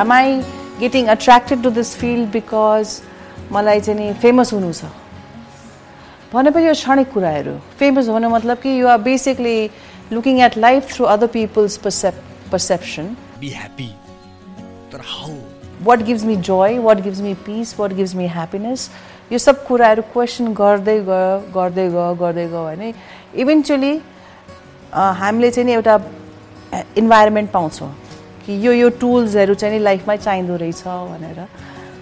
Am I getting attracted to this field because मलाई चाहिँ नि फेमस हुनु छ? भनेपछि यो क्षणिक कुराहरू। फेमस हुनु मतलब कि you are basically looking at life through other people's percep perception be happy तर how what gives me joy what gives me peace what gives me happiness यो सब कुराहरू क्वेसन गर्दै गयो गर्दै गयो गर्दै गयो भने इभेन्चुली हामीले चाहिँ नि एउटा इन्भाइरोमेन्ट पाउँछौँ। कि यो यो टुल्सहरू चाहिँ नि लाइफमै चाहिँदो रहेछ भनेर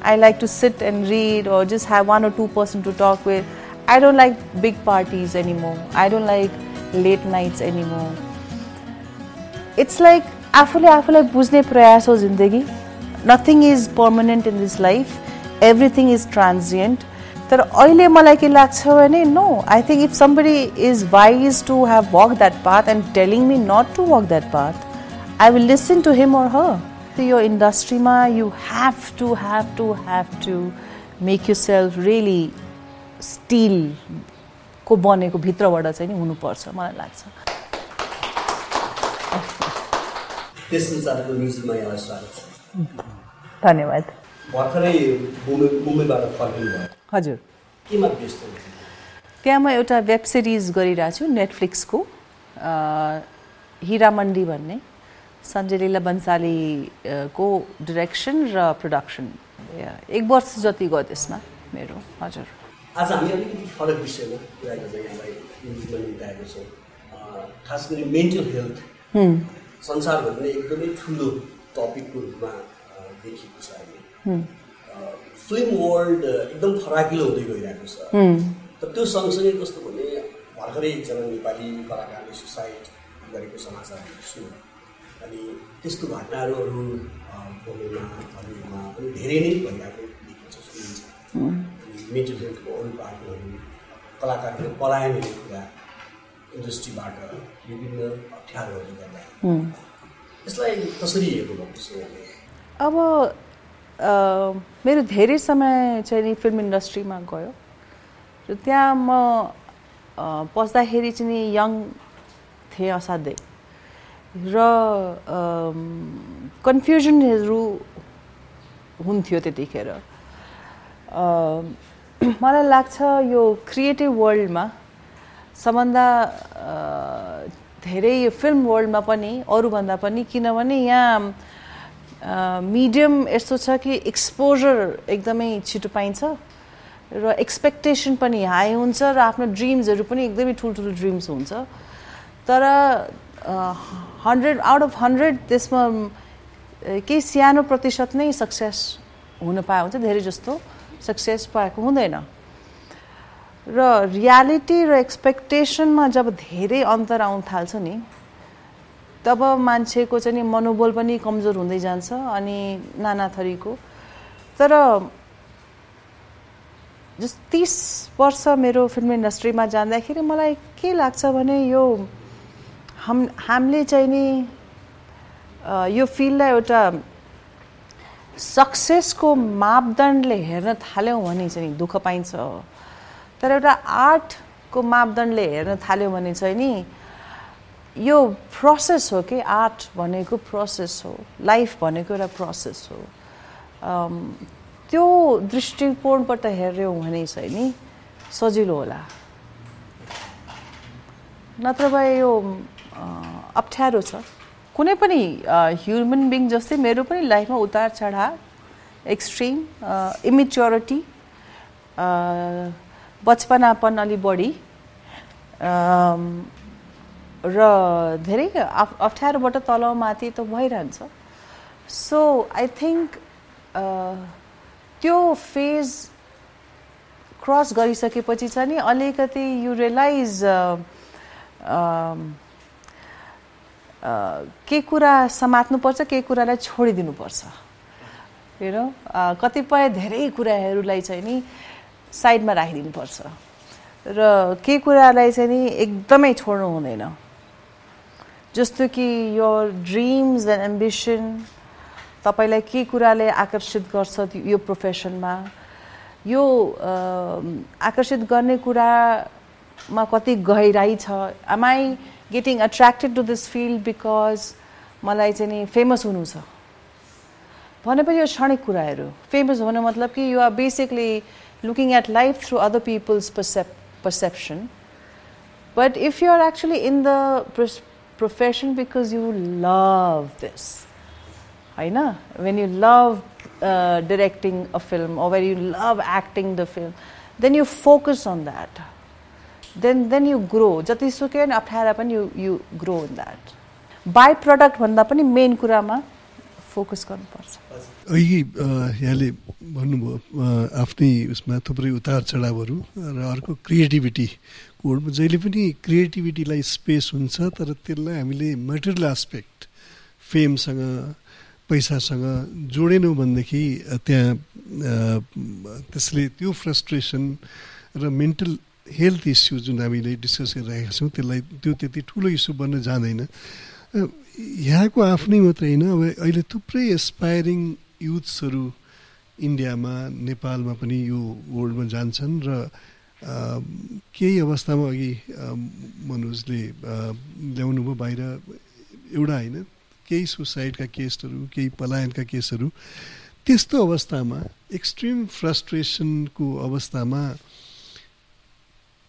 I like to sit and read or just have one or two person to talk with. I don't like big parties anymore. I don't like late nights anymore. It's like आफूले आफूलाई बुझ्ने प्रयास हो जिन्दगी nothing is permanent in this life everything is transient तर अहिले मलाई के लाग्छ भने no I think if somebody is wise to have walk that path and telling me not to walk that path I will listen to him or her यो इन्डस्ट्रीमा you have to have to have to make yourself really स्टिलको बनेको भित्रबाट चाहिँ नि हुनुपर्छ मलाई लाग्छ। धन्यवाद। हजुर। त्यहाँ म एउटा वेब सिरिज गरिरहेको छु नेटफ्लिक्सको हिरा मन्डी भन्ने। सञ्जय लीला बन्सालीको डिरेक्सन र प्रोडक्सन एक वर्ष जति गयो त्यसमा मेरो हजुर। आज हामी अलिकति फरक विषयमा यहाँलाई निम्ताएको छौँ। खास गरी मेन्टल हेल्थ संसारभरि नै एकदमै ठुलो टपिकको रूपमा देखिएको छ अहिले। फिल्म वर्ल्ड एकदम फराकिलो हुँदै गइरहेको छ। तर त्यो सँगसँगै कस्तो भने भर्खरै एकजना नेपाली कलाकारले सुसाइड गरेको समाचार सुन्यो अनि त्यस्तो घटनाहरू बोलेमा हलिउडमा पनि धेरै नै भइरहेको देखिन्छ सुनिन्छ मेन्टल हेल्थको अरू पार्टीहरू कलाकारको पलायन हुने कुरा इन्डस्ट्रीबाट विभिन्न अप्ठ्यारोहरूले गर्दा। यसलाई कसरी हेर्नु भएको अब मेरो धेरै समय चाहिँ नि फिल्म इन्डस्ट्रीमा गयो। र त्यहाँ म पस्दाखेरि चाहिँ नि यङ थिएँ असाध्यै। र कन्फ्युजनहरू हुन्थ्यो त्यतिखेर। मलाई लाग्छ यो क्रिएटिभ वर्ल्डमा सबभन्दा धेरै यो फिल्म वर्ल्डमा पनि अरूभन्दा पनि किनभने यहाँ मिडियम यस्तो छ कि एक्सपोजर एकदमै छिटो पाइन्छ र एक्सपेक्टेसन पनि हाई हुन्छ र आफ्नो ड्रिम्सहरू पनि एकदमै ठुल्ठुलो ड्रिम्स हुन्छ। तर हन्ड्रेड आउट अफ हन्ड्रेड त्यसमा केही सानो प्रतिशत नै सक्सेस हुन पाए हुन्छ धेरै जस्तो सक्सेस पाएको हुँदैन। र रियालिटी र एक्सपेक्टेसनमा जब धेरै अन्तर आउन थाल्छ नि तब मान्छेको चाहिँ नि मनोबल पनि कमजोर हुँदै जान्छ अनि नाना थरीको। तर जस तिस वर्ष मेरो फिल्म इन्डस्ट्रीमा जाँदाखेरि मलाई के लाग्छ भने यो हाम हामीले चाहिँ नि यो फिल्डलाई एउटा सक्सेसको मापदण्डले हेर्न थाल्यौँ भने चाहिँ दुःख पाइन्छ तर एउटा आर्टको मापदण्डले हेर्न थाल्यो भने चाहिँ नि यो प्रोसेस हो कि आर्ट भनेको प्रोसेस हो लाइफ भनेको एउटा प्रोसेस हो। त्यो दृष्टिकोणबाट हेऱ्यौँ भने चाहिँ नि सजिलो होला। नत्र भए यो अप्ठ्यारो छ। कुनै पनि ह्युमन बिङ जस्तै मेरो पनि लाइफमा उतार चढाव एक्सट्रिम इमिच्योरिटी बचपनापन अलि बढी र धेरै अप्ठ्यारोबाट तल माथि त भइरहन्छ। सो आई थिङ्क त्यो फेज क्रस गरिसकेपछि चाहिँ नि अलिकति यु रियलाइज के कुरा समात्नुपर्छ के कुरालाई छोडिदिनुपर्छ? हेर कतिपय धेरै कुराहरूलाई चाहिँ नि साइडमा राखिदिनुपर्छ। र के कुरालाई चाहिँ नि एकदमै छोड्नु हुँदैन। जस्तो कि यो ड्रिम्स एन्ड एम्बिसन तपाईँलाई के कुराले आकर्षित गर्छ यो प्रोफेसनमा यो आकर्षित गर्ने कुरामा कति गहिराई छ? Am I getting attracted to this field because मलाई चाहिँ नि फेमस हुनु छ भनेपछि यो क्षणिक कुराहरू फेमस हुनु मतलब कि you are basically looking at life through other people's percep perception but if you are actually in the profession because you love this होइन when you love directing a film or when you love acting the film, then you focus on Then, then you grow. जतिसुकै पनि अप्ठ्यारा पनि you you grow in that byproduct भन्दा पनि main कुरामा focus गर्नुपर्छ। अघि यहाँले भन्नुभयो आफ्नै उसमा थुप्रै उतार चढावहरू र अर्को क्रिएटिभिटी कोडमा। जहिले पनि क्रिएटिभिटीलाई स्पेस हुन्छ तर त्यसलाई हामीले मेटेरियल एस्पेक्ट फेमसँग पैसासँग जोडेनौँ भनेदेखि त्यहाँ त्यसले त्यो फ्रस्ट्रेसन र मेन्टल हेल्थ इस्यु जुन हामीले डिस्कस गरिरहेका छौँ त्यसलाई त्यो त्यति ठुलो इस्यु बन्न जाँदैन। यहाँको आफ्नै मात्रै होइन अब अहिले थुप्रै एसपायरिङ युथ्सहरू इन्डियामा नेपालमा पनि यो वर्ल्डमा जान्छन् र केही अवस्थामा अघि मनोजले ल्याउनु भयो बाहिर एउटा होइन केही सुसाइडका केसहरू केही पलायनका केसहरू त्यस्तो अवस्थामा एक्सट्रिम फ्रस्ट्रेसनको अवस्थामा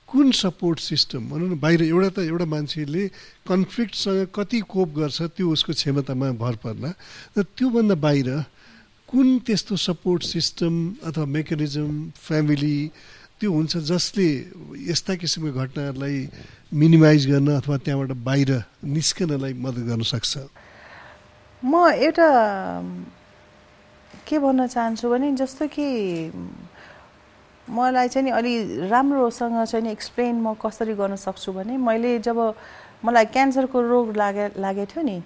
कुन सपोर्ट सिस्टम? भनौँ न बाहिर एउटा त एउटा मान्छेले कन्फ्लिक्टसँग कति कोप गर्छ त्यो उसको क्षमतामा भर पर्ला र त्योभन्दा बाहिर कुन त्यस्तो सपोर्ट सिस्टम अथवा मेकानिजम फ्यामिली त्यो हुन्छ जसले यस्ता किसिमको घटनाहरूलाई मिनिमाइज गर्न अथवा त्यहाँबाट बाहिर निस्कनलाई मद्दत गर्न सक्छ? म एउटा के भन्न चाहन्छु भने जस्तो कि मलाई चाहिँ नि अलि राम्रोसँग चाहिँ नि एक्सप्लेन म कसरी गर्न सक्छु भने मैले जब मलाई क्यान्सरको रोग लागे लागेको थियो नि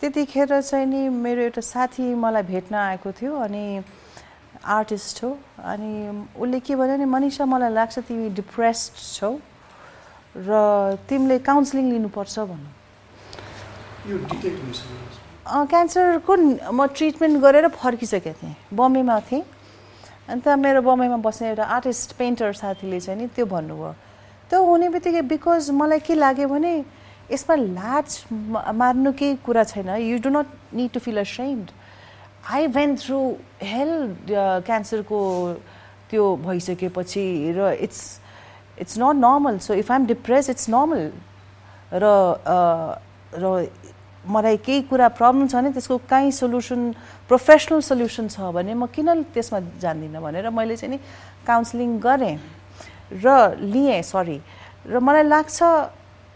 त्यतिखेर चाहिँ नि मेरो एउटा साथी मलाई भेट्न आएको थियो अनि आर्टिस्ट हो अनि उसले के भन्यो भने मनिषा मलाई लाग्छ तिमी डिप्रेस्ड छौ र तिमीले काउन्सिलिङ लिनुपर्छ भन्नु क्यान्सरको म ट्रिटमेन्ट गरेर फर्किसकेको थिएँ बम्बेमा थिएँ। अन्त मेरो बम्बईमा बस्ने एउटा आर्टिस्ट पेन्टर साथीले चाहिँ नि त्यो भन्नुभयो। त्यो हुने बित्तिकै बिकज मलाई के लाग्यो भने यसमा लाज मार्नु केही कुरा छैन। You do not need to feel a sense I went through hell क्यान्सरको त्यो भइसकेपछि र it's it's not normal so if I am depress it's normal र र मलाई केही कुरा प्रब्लम छ भने त्यसको काहीँ सोल्युसन प्रोफेसनल सोल्युसन छ भने म किन त्यसमा जान्दिनँ भनेर मैले चाहिँ नि काउन्सिलिङ गरेँ र लिएँ सरी र मलाई लाग्छ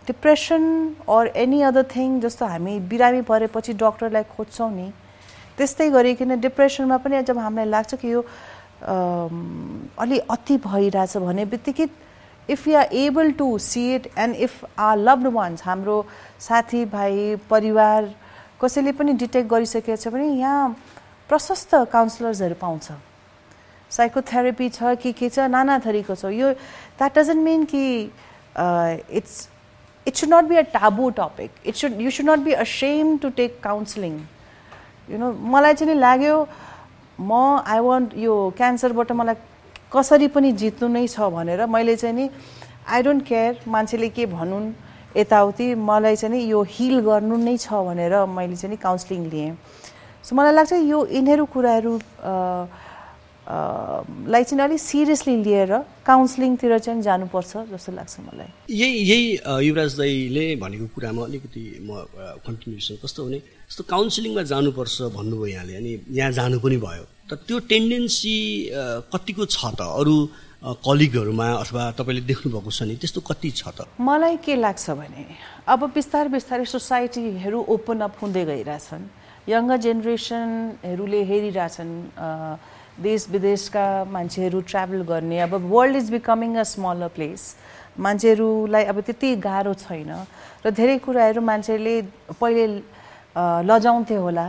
depression or any other thing जस्तो हामी बिरामी परेपछि डक्टरलाई खोज्छौँ नि त्यस्तै गरिकन डिप्रेसनमा पनि जब हामीलाई लाग्छ कि यो अलि अति भइरहेछ भने बित्तिकै if you are able to see it and if are loved ones हाम्रो साथीभाइ परिवार कसैले पनि डिटेक्ट गरिसकेको छ भने यहाँ प्रशस्त काउन्सिलर्सहरू पाउँछ। साइकोथेरापी छ कि के छ नाना थरीको छ। यो द्याट डजन्ट मिन कि it's it should not be a taboo topic it should you should not be ashamed to take counselling you know मलाई चाहिँ लाग्यो म आई वान्ट यो क्यान्सरबाट मलाई कसरी पनि जित्नु नै छ भनेर मैले चाहिँ नि आई डोन्ट केयर मान्छेले के भनुन् यताउति मलाई चाहिँ नि यो हिल गर्नु नै छ भनेर मैले चाहिँ नि काउन्सिलिङ लिएँ। सो मलाई लाग्छ यो यिनीहरू कुराहरू लाई चाहिँ अलिक सिरियसली लिएर काउन्सिलिङतिर चाहिँ जानुपर्छ जस्तो लाग्छ मलाई। यही यही युवराज दाईले भनेको कुरामा अलिकति म कन्टिन्युसन कस्तो भने जस्तो काउन्सिलिङमा जानुपर्छ भन्नुभयो यहाँले अनि यहाँ जानु पनि भयो। त त्यो टेन्डेन्सी कतिको छ त? अरू कलिगहरूमा अथवा तपाईँले देख्नुभएको छ नि त्यस्तो कति छ त? मलाई के लाग्छ भने अब बिस्तारै बिस्तारै सोसाइटीहरू ओपन अप हुँदै गइरहेछन्। यङ्गर जेनेरेसनहरूले हेरिरहेछन् देश विदेशका मान्छेहरू ट्राभल गर्ने। अब world is becoming a smaller place मान्छेहरूलाई अब त्यति गाह्रो छैन। र धेरै कुराहरू मान्छेले पहिले लजाउँथे होला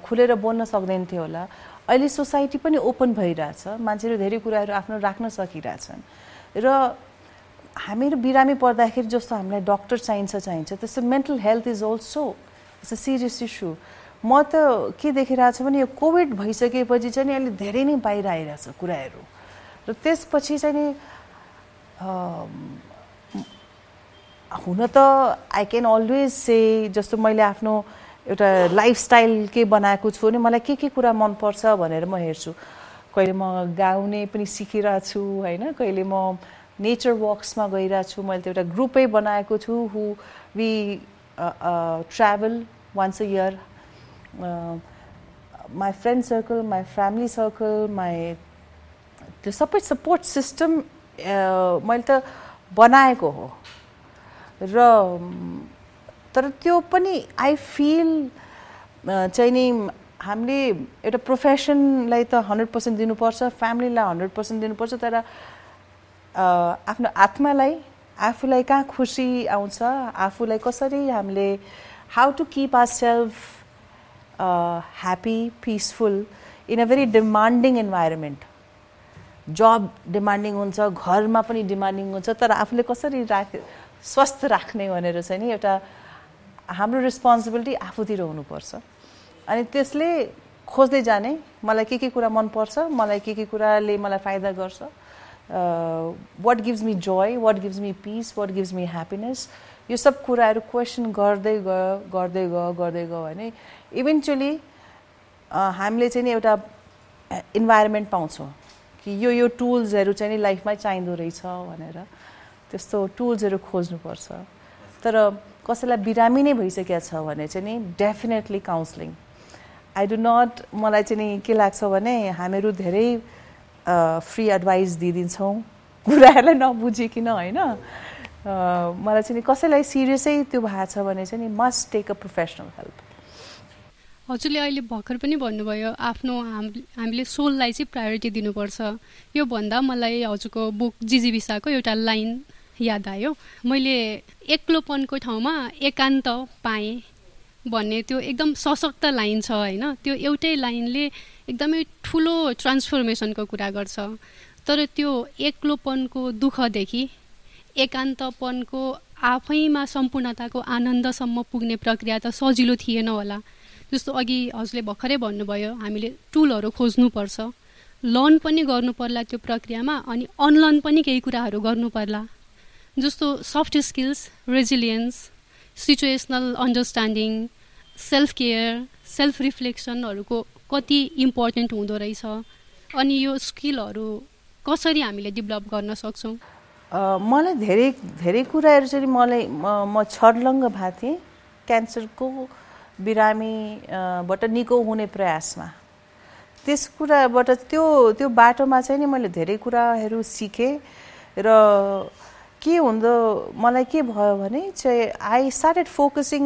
खुलेर बोल्न सक्दैन थियो होला। अहिले सोसाइटी पनि ओपन भइरहेछ। मान्छेहरू धेरै कुराहरू आफ्नो राख्न सकिरहेछन्। र हामीहरू बिरामी पर्दाखेरि जस्तो हामीलाई डक्टर चाहिन्छ चाहिन्छ त्यस्तो mental health is also it's a serious issue. म त के देखिरहेको छु भने यो कोभिड भइसकेपछि चाहिँ अहिले धेरै नै बाहिर आइरहेछ कुराहरू। र त्यसपछि चाहिँ नि हुन त आई क्यान अलवेज से जस्तो मैले आफ्नो एउटा लाइफस्टाइल के बनाएको छु भने मलाई के के कुरा मनपर्छ भनेर म हेर्छु। कहिले म गाउने पनि सिकिरहेको छु होइन? कहिले म नेचर वक्समा गइरहेको छु मैले त एउटा ग्रुपै बनाएको छु who we travel once a year my friend circle my family circle my त्यो सबै सपोर्ट सिस्टम मैले त बनाएको हो। र तर त्यो पनि आई फिल चाहिँ नि हामीले एउटा प्रोफेसनलाई त हन्ड्रेड पर्सेन्ट दिनुपर्छ फ्यामिलीलाई हन्ड्रेड पर्सेन्ट दिनुपर्छ तर आफ्नो आत्मालाई आफूलाई कहाँ खुसी आउँछ आफूलाई कसरी हामीले how to keep our self happy peaceful in a very demanding environment job demanding हुन्छ घरमा पनि डिमान्डिङ हुन्छ तर आफूले कसरी राख स्वस्थ राख्ने भनेर चाहिँ नि एउटा हाम्रो रेस्पोन्सिबिलिटी आफूतिर हुनुपर्छ। अनि त्यसले खोज्दै जाने मलाई के के कुरा मनपर्छ मलाई के के कुराले मलाई फाइदा गर्छ। What gives me joy what gives me peace what gives me happiness यो सब कुराहरू क्वेसन गर्दै गयो गर्दै गयो गर्दै गयो भने इभेन्चुली हामीले चाहिँ नि एउटा इन्भाइरोमेन्ट पाउँछौँ कि यो यो टुल्सहरू चाहिँ नि लाइफमै चाहिँदो रहेछ भनेर। त्यस्तो टुल्सहरू खोज्नुपर्छ। तर कसैलाई बिरामी नै भइसकेको छ भने चाहिँ नि definitely counselling I do not मलाई चाहिँ नि के लाग्छ भने हामीहरू धेरै फ्री एडभाइस दिइदिन्छौँ। कुराहरूलाई नबुझिकन होइन? मलाई चाहिँ कसैलाई सिरियसै त्यो भएको छ भने चाहिँ नि must take a professional help हजुरले अहिले भर्खर पनि भन्नुभयो आफ्नो हामीले सोललाई चाहिँ प्रायोरिटी दिनुपर्छ। यो भन्दा मलाई हजुरको बुक जिजिबिसाको एउटा लाइन याद आयो। मैले एक्लोपनको ठाउँमा एकान्त पाएँ भन्ने त्यो एकदम सशक्त लाइन छ होइन। त्यो एउटै लाइनले एकदमै ठुलो ट्रान्सफर्मेसनको कुरा गर्छ। तर त्यो एक्लोपनको दुःखदेखि एकान्तपनको आफैमा सम्पूर्णताको आनन्दसम्म पुग्ने प्रक्रिया त सजिलो थिएन होला। जस्तो अघि हजुरले भर्खरै भन्नुभयो हामीले टुलहरू खोज्नुपर्छ। लर्न पनि गर्नु पर्ला त्यो प्रक्रियामा अनि अनलर्न पनि केही कुराहरू गर्नु पर्ला जस्तो soft skills resilience situational understanding self care self रिफ्लेक्सनहरूको कति इम्पोर्टेन्ट हुँदो रहेछ? अनि यो स्किलहरू कसरी हामीले डेभलप गर्न सक्छौँ? मलाई धेरै धेरै कुराहरू चाहिँ मलाई म छर्लङ्ग भएको थिएँ। क्यान्सरको बिरामीबाट निको हुने प्रयासमा। त्यस कुराबाट त्यो त्यो बाटोमा चाहिँ नि मैले धेरै कुराहरू सिकेँ र के हुँदो मलाई के भयो भने चाहिँ I started focusing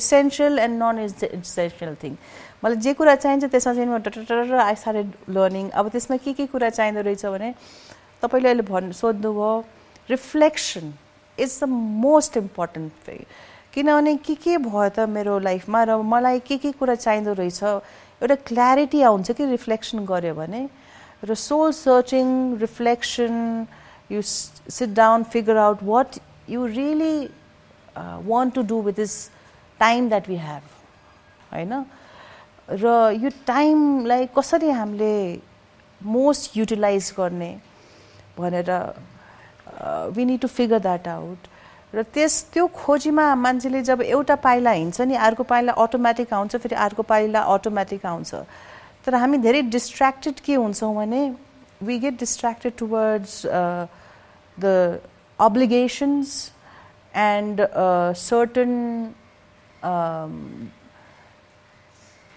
essential and non essential thing मलाई जे कुरा चाहिन्छ त्यसमा चाहिँ म डटर आई स्टार्टेड लर्निङ अब त्यसमा के के कुरा चाहिँदो रहेछ भने तपाईँले अहिले भन् सोध्नुभयो reflection is the most important thing किनभने के के भयो त मेरो लाइफमा र मलाई के के कुरा चाहिँदो रहेछ एउटा क्ल्यारिटी आउँछ कि रिफ्लेक्सन गऱ्यो भने र soul searching reflection you sit down, figure out what you really uh, want to do with this time that we have. होइन र यो टाइमलाई कसरी हामीले मोस्ट युटिलाइज गर्ने भनेर we need to figure that out र त्यस त्यो खोजीमा मान्छेले जब एउटा पाइला हिँड्छ नि अर्को पाइला अटोमेटिक आउँछ फेरि अर्को पाइला अटोमेटिक आउँछ तर हामी धेरै डिस्ट्र्याक्टेड के हुन्छौँ भने we get distracted towards the obligations and uh, certain um,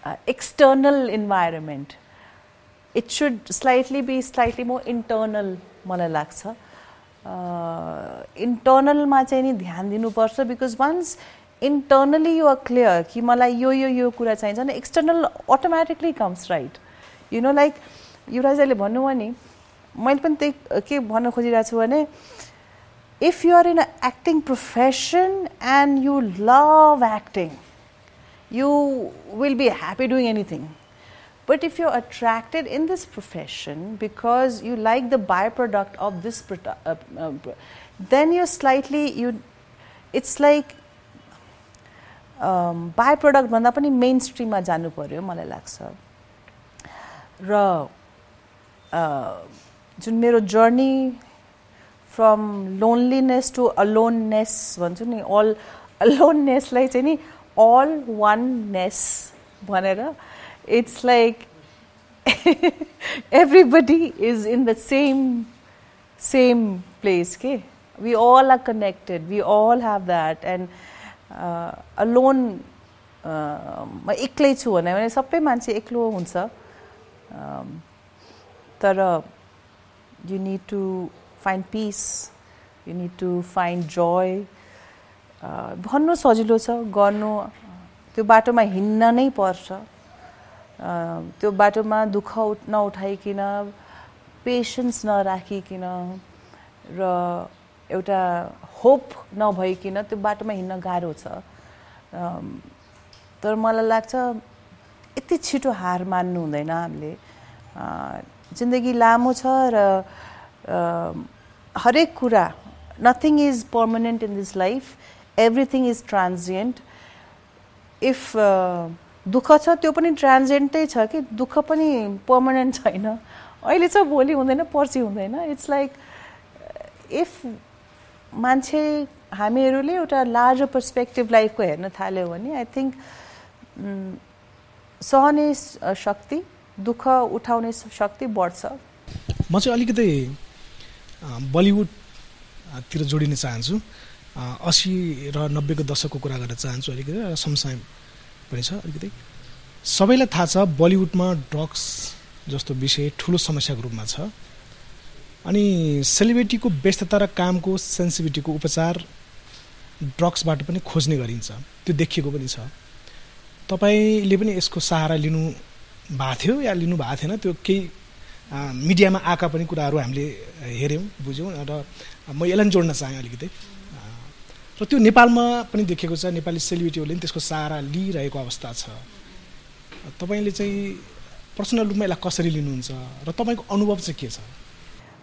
uh, external environment. It should slightly be slightly more internal मलाई लाग्छ इन्टर्नलमा चाहिँ नि ध्यान दिनुपर्छ because once internally you are clear कि मलाई यो यो यो कुरा चाहिन्छ नि external automatically comes right you know like Yuvraj अहिले भन्नुभयो नि मैले पनि त्यही के भन्न खोजिरहेको छु भने if you are in a acting profession and you love acting you will be happy doing anything. But if you're attracted in this profession because you like the byproduct of this, uh, uh, then you're slightly you. It's like um, byproduct भन्दा पनि main स्ट्रिममा जानु पर्यो मलाई लाग्छ र जुन मेरो journey from loneliness to aloneness भन्छु नि अल अलोननेसलाई चाहिँ नि all oneness भनेर like everybody is in the same same place okay we all are connected we all have that and uh, alone म एक्लै छु भने सबै मान्छे एक्लो हुन्छ तर you need to find peace you need to find joy भन्नु सजिलो छ गर्नु त्यो बाटोमा हिँड्न नै पर्छ। त्यो बाटोमा दुःख नउठाइकन पेसेन्स नराखिकन र एउटा होप नभइकन त्यो बाटोमा हिँड्न गाह्रो छ। तर मलाई लाग्छ यति छिटो हार मान्नु हुँदैन हामीले। जिन्दगी लामो छ र हरेक कुरा nothing is permanent in this life everything is transient if दुःख छ त्यो पनि ट्रान्जेन्टै छ कि दुःख पनि पर्मानेन्ट छैन। अहिले छ भोलि हुँदैन पर्सि हुँदैन। इट्स लाइक इफ मान्छे हामीहरूले एउटा लार्जर पर्सपेक्टिभ लाइफको हेर्न थाल्यो भने आई थिङ्क सहने शक्ति दुःख उठाउने शक्ति बढ्छ। म चाहिँ अलिकति बलिउडतिर जोडिन चाहन्छु। असी र नब्बेको दशकको कुरा गर्न चाहन्छु अलिकति र समसाय पनि छ अलिकति। सबैलाई थाहा छ बलिउडमा ड्रग्स जस्तो विषय ठुलो समस्याको रूपमा छ। अनि सेलिब्रिटीको व्यस्तता र कामको सेन्सिभिटीको उपचार ड्रग्सबाट पनि खोज्ने गरिन्छ। त्यो देखिएको पनि छ। तपाईँले पनि यसको सहारा लिनु भएको थियो या लिनु भएको थिएन त्यो केही मिडियामा आएका पनि कुराहरू हामीले हेऱ्यौँ बुझ्यौँ र म यसलाई जोड्न चाहेँ अलिकति। र त्यो नेपालमा पनि देखेको छ नेपाली सेलिब्रिटीहरूले पनि त्यसको सहारा लिइरहेको अवस्था छ। तपाईँले चाहिँ पर्सनल रूपमा यसलाई कसरी लिनुहुन्छ र तपाईँको अनुभव चाहिँ के छ?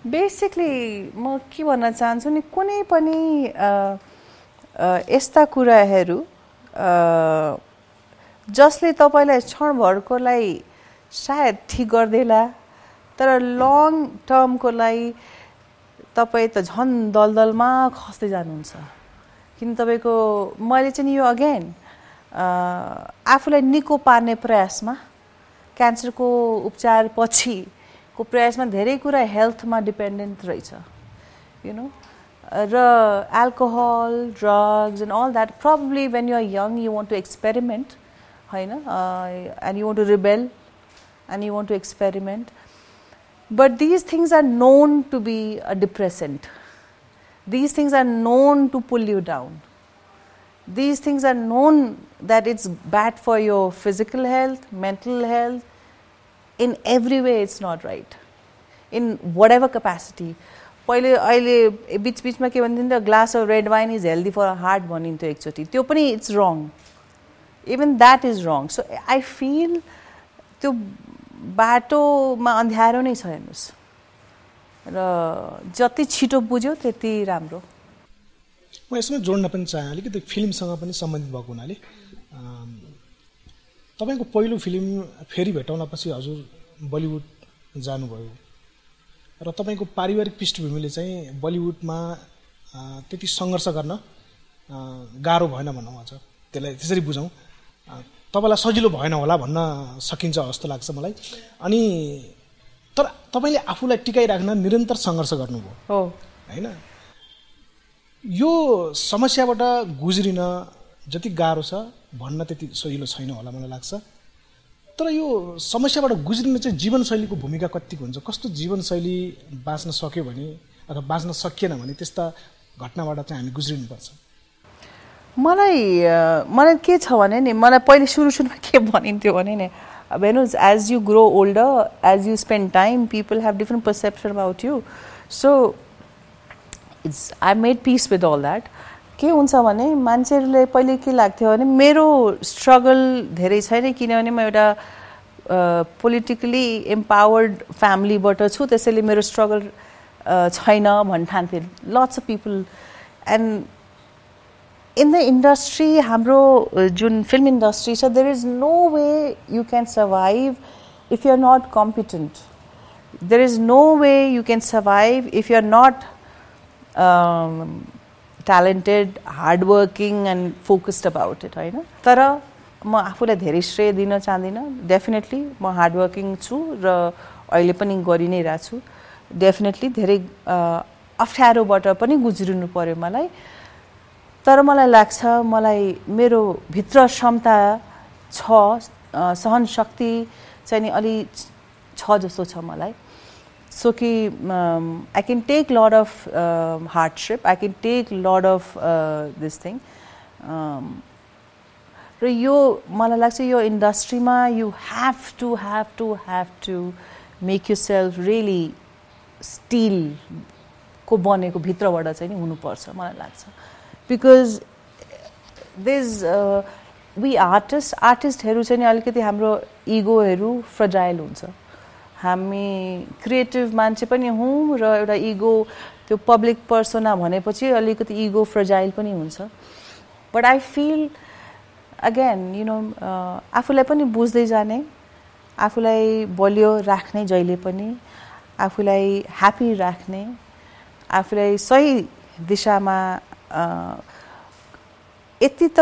बेसिकली म के भन्न चाहन्छु नि कुनै पनि यस्ता कुराहरू जसले तपाईँलाई क्षणभरकोलाई सायद ठिक गरिदिएला तर लङ टर्मको लागि तपाईँ त झन् दलदलमा खस्दै जानुहुन्छ। किन तपाईँको मैले चाहिँ यो अगेन आफूलाई निको पार्ने प्रयासमा क्यान्सरको उपचार पछिको प्रयासमा धेरै कुरा हेल्थमा डिपेन्डेन्ट रहेछ। यु नो र alcohol drugs and all that probably when you're young you want to experiment होइन? And you want to rebel And you want to experiment but these things are known to be a depressant these things are known to pull you down. These things are known that it's bad for your physical health, mental health. In every way, it's not right. In whatever capacity. पहिले अहिले बिच बिचमा के भनिदिन्थ्यो glass of red wine is healthy for heart भनिन्थ्यो एकचोटि त्यो पनि it's wrong even that is wrong so I feel त्यो बाटोमा अँध्यारो नै छ हेर्नुहोस्। र जति छिटो बुझ्यो त्यति राम्रो। म यसमा जोड्न पनि चाहेँ अलिकति फिल्मसँग पनि सम्बन्धित भएको हुनाले। तपाईँको पहिलो फिल्म फेरि भेटाउन पछि हजुर बलिउड जानुभयो। र तपाईँको पारिवारिक पृष्ठभूमिले चाहिँ बलिउडमा त्यति सङ्घर्ष गर्न गाह्रो भएन भनौँ अझ। त्यसलाई त्यसरी बुझौँ। तपाईँलाई सजिलो भएन होला भन्न सकिन्छ जस्तो लाग्छ मलाई। अनि तर तपाईँले आफूलाई टिकाइराख्न निरन्तर सङ्घर्ष गर्नुभयो। हो। होइन? यो समस्याबाट गुज्रिन जति गाह्रो छ भन्न त्यति सजिलो छैन होला मलाई लाग्छ। तर यो समस्याबाट गुज्रिन चाहिँ जीवनशैलीको भूमिका कतिको हुन्छ? कस्तो जीवनशैली बाँच्न सक्यो भने अथवा बाँच्न सकिएन भने त्यस्ता घटनाबाट चाहिँ हामी गुज्रिनुपर्छ। मलाई मलाई के छ भने नि मलाई पहिले सुरु सुरुमा के भनिन्थ्यो भने नि हेर्नुहोस् as you grow older as you spend time people have different perception about you so it's I made peace with all that के हुन्छ भने मान्छेहरूले पहिले के लाग्थ्यो भने मेरो स्ट्रगल धेरै छैन किनभने म एउटा पोलिटिकली इम्पावर्ड फ्यामिलीबाट छु त्यसैले मेरो स्ट्रगल छैन भन्ने lots of people and in the industry हाम्रो जुन फिल्म इन्डस्ट्री छ there is no way you can survive if you are not competent there is no way you can survive if you are not talented hardworking and focused about it होइन तर म आफूलाई धेरै श्रेय दिन चाहदिनँ definitely म हार्डवर्किङ छु र अहिले पनि गरि नै रहेको छु डेफिनेटली धेरै अप्ठ्यारोबाट पनि गुज्रिनु पऱ्यो मलाई तर मलाई लाग्छ मलाई मेरो भित्र क्षमता छ सहन शक्ति चाहिँ नि अलि छ जस्तो छ मलाई। सो कि I can take load of hardship I can take load of this thing र यो मलाई लाग्छ यो इन्डस्ट्रीमा you have to have to have to make yourself really स्टिलको बनेको भित्रबाट चाहिँ नि हुनुपर्छ मलाई लाग्छ। बिकज दिज वी आर्टिस्ट आर्टिस्टहरू चाहिँ अलिकति हाम्रो इगोहरू फ्रजाइल हुन्छ। हामी क्रिएटिभ मान्छे पनि हौँ र एउटा इगो त्यो पब्लिक पर्सना भनेपछि अलिकति इगो फ्रजाइल पनि हुन्छ। But I feel again you know आफूलाई पनि बुझ्दै जाने आफूलाई बलियो राख्ने जहिले पनि आफूलाई ह्याप्पी राख्ने आफूलाई सही दिशामा यति त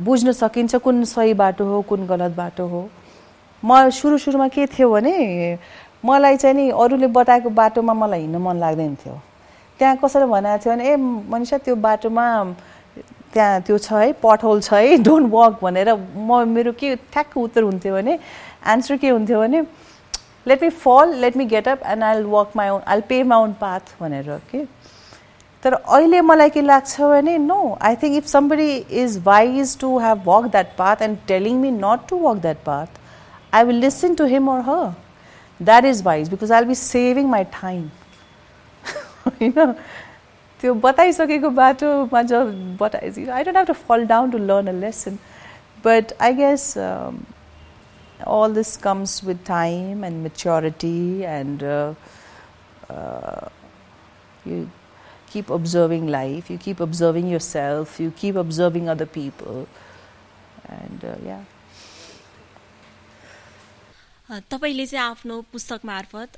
बुझ्न सकिन्छ कुन सही बाटो हो कुन गलत बाटो हो। म सुरु सुरुमा के थियो भने मलाई चाहिँ नि अरूले बताएको बाटोमा मलाई हिँड्न मन लाग्दैन थियो। त्यहाँ कसैले भनेको थियो भने ए मनिषा त्यो बाटोमा त्यहाँ त्यो छ है पटहोल छ है डोन्ट वक भनेर म मेरो के ठ्याक्क उत्तर हुन्थ्यो भने एन्सर के हुन्थ्यो भने let me fall let me get up and I walk my own I pay my own path भनेर के। तर अहिले मलाई के लाग्छ भने no I think if somebody is wise to have walk that path and telling me not to walk that path I will listen to him or her that is wise because I will be saving my time होइन त्यो बताइसकेको बाटोमा जब बताइसक्यो I don't have to fall down to learn a lesson but I guess all this comes with time and maturity and uh, uh, you keep observing life you keep observing yourself you keep observing other people and uh, yeah तपाईँले चाहिँ आफ्नो पुस्तक मार्फत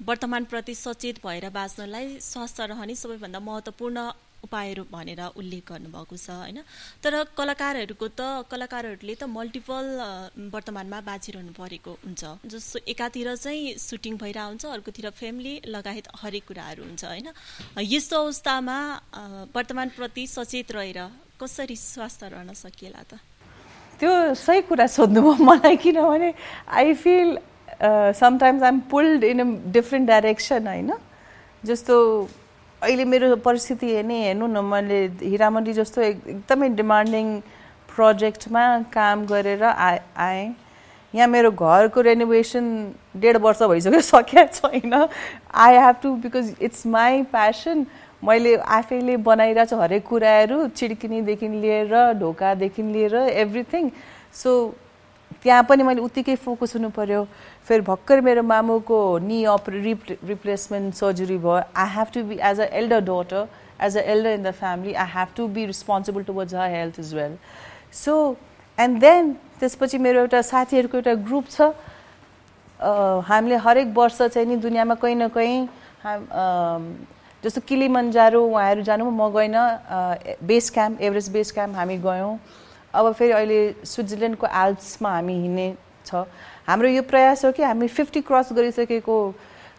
वर्तमानप्रति सचेत भएर बाँच्नलाई स्वास्थ्य रहने सबैभन्दा महत्त्वपूर्ण उपायहरू भनेर उल्लेख गर्नुभएको छ होइन? तर कलाकारहरूको त कलाकारहरूले त मल्टिपल वर्तमानमा बाँचिरहनु परेको हुन्छ। जस्तो एकातिर चाहिँ सुटिङ भइरहेको हुन्छ अर्कोतिर फ्यामिली लगायत हरेक कुराहरू हुन्छ होइन? यस्तो अवस्थामा वर्तमानप्रति सचेत रहेर कसरी स्वास्थ्य रहन सकिएला त? त्यो सही कुरा सोध्नुभयो मलाई किनभने I feel sometimes I'm pulled in a different direction होइन? जस्तो अहिले मेरो परिस्थिति हेर्ने हेर्नु न मैले हिरामण्डी जस्तो एकदमै डिमान्डिङ प्रोजेक्टमा काम गरेर आए आएँ। यहाँ मेरो घरको रेनोभेसन डेढ वर्ष भइसक्यो सकिया छैन। I have to because it's my passion मैले आफैले बनाइरहेको छु हरेक कुराहरू चिड्किनीदेखि लिएर ढोकादेखि लिएर एभ्रिथिङ सो त्यहाँ पनि मैले उत्तिकै फोकस हुनु पऱ्यो फेरि भर्खर मेरो मामुको नि अप रिप रिप्लेसमेन्ट सर्जरी भयो। I have to be as a elder daughter as a elder in the family I have to be responsible towards her health is well so and then त्यसपछि मेरो एउटा साथीहरूको एउटा group छ। हामीले हरेक वर्ष चाहिँ नि दुनियाँमा कहीँ न कहीँ जस्तो किलिमन्जारो उहाँहरू जानु म गइनँ base camp Everest base camp हामी गयौँ। अब फेरि अहिले स्विजरल्यान्डको एल्प्समा हामी हिँड्ने छ। हाम्रो यो प्रयास हो कि हामी फिफ्टी क्रस गरिसकेको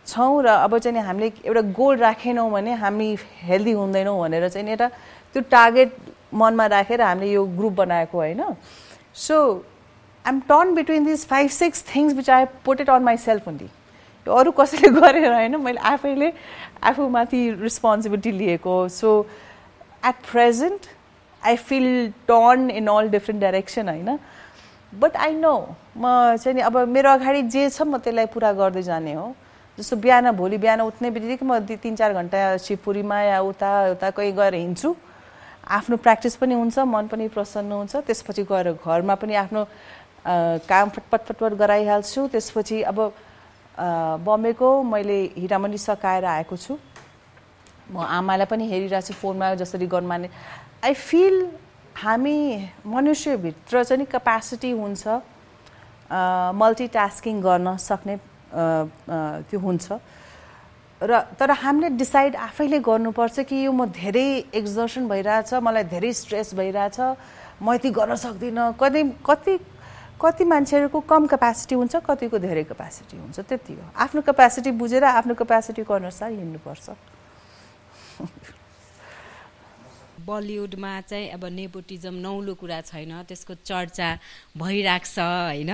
छौँ र अब चाहिँ हामीले एउटा गोल राखेनौँ भने हामी हेल्दी हुँदैनौँ भनेर चाहिँ एउटा त्यो टार्गेट मनमा राखेर हामीले यो ग्रुप बनाएको होइन। So I am torn between this five six things which I put it on myself only यो अरू कसैले गरेर होइन मैले आफैले आफूमाथि रिस्पोन्सिबिलिटी लिएको। So at present I feel turn in all different direction होइन बट आई नो म चाहिँ नि अब मेरो अगाडि जे छ म त्यसलाई पुरा गर्दै जाने हो जस्तो बिहान भोलि बिहान उठ्ने बित्तिकै म तिन चार घन्टा शिवपुरीमा या उता उता कहीँ गएर हिँड्छु आफ्नो प्र्याक्टिस पनि हुन्छ मन पनि प्रसन्न हुन्छ त्यसपछि गएर घरमा पनि आफ्नो काम फटपट फटपट गराइहाल्छु त्यसपछि अब बम्बेको मैले हिरामणी सकाएर आएको छु म आमालाई पनि हेरिरहेको छु फोनमा जसरी गर्नु माने आई फिल हामी मनुष्यभित्र चाहिँ क्यापेसिटी हुन्छ मल्टिटास्किङ गर्न सक्ने त्यो हुन्छ। र तर हामीले डिसाइड आफैले गर्नुपर्छ कि यो म धेरै एक्जर्सन भइरहेछ मलाई धेरै स्ट्रेस भइरहेछ म यति गर्न सक्दिनँ। कति कति कति मान्छेहरूको कम क्यापासिटी हुन्छ कतिको धेरै क्यापासिटी हुन्छ त्यति हो। आफ्नो क्यापासिटी बुझेर आफ्नो क्यापासिटीको अनुसार हिँड्नुपर्छ। बलिउडमा चाहिँ अब नेपोटिजम नौलो कुरा छैन त्यसको चर्चा भइरहेको छ होइन?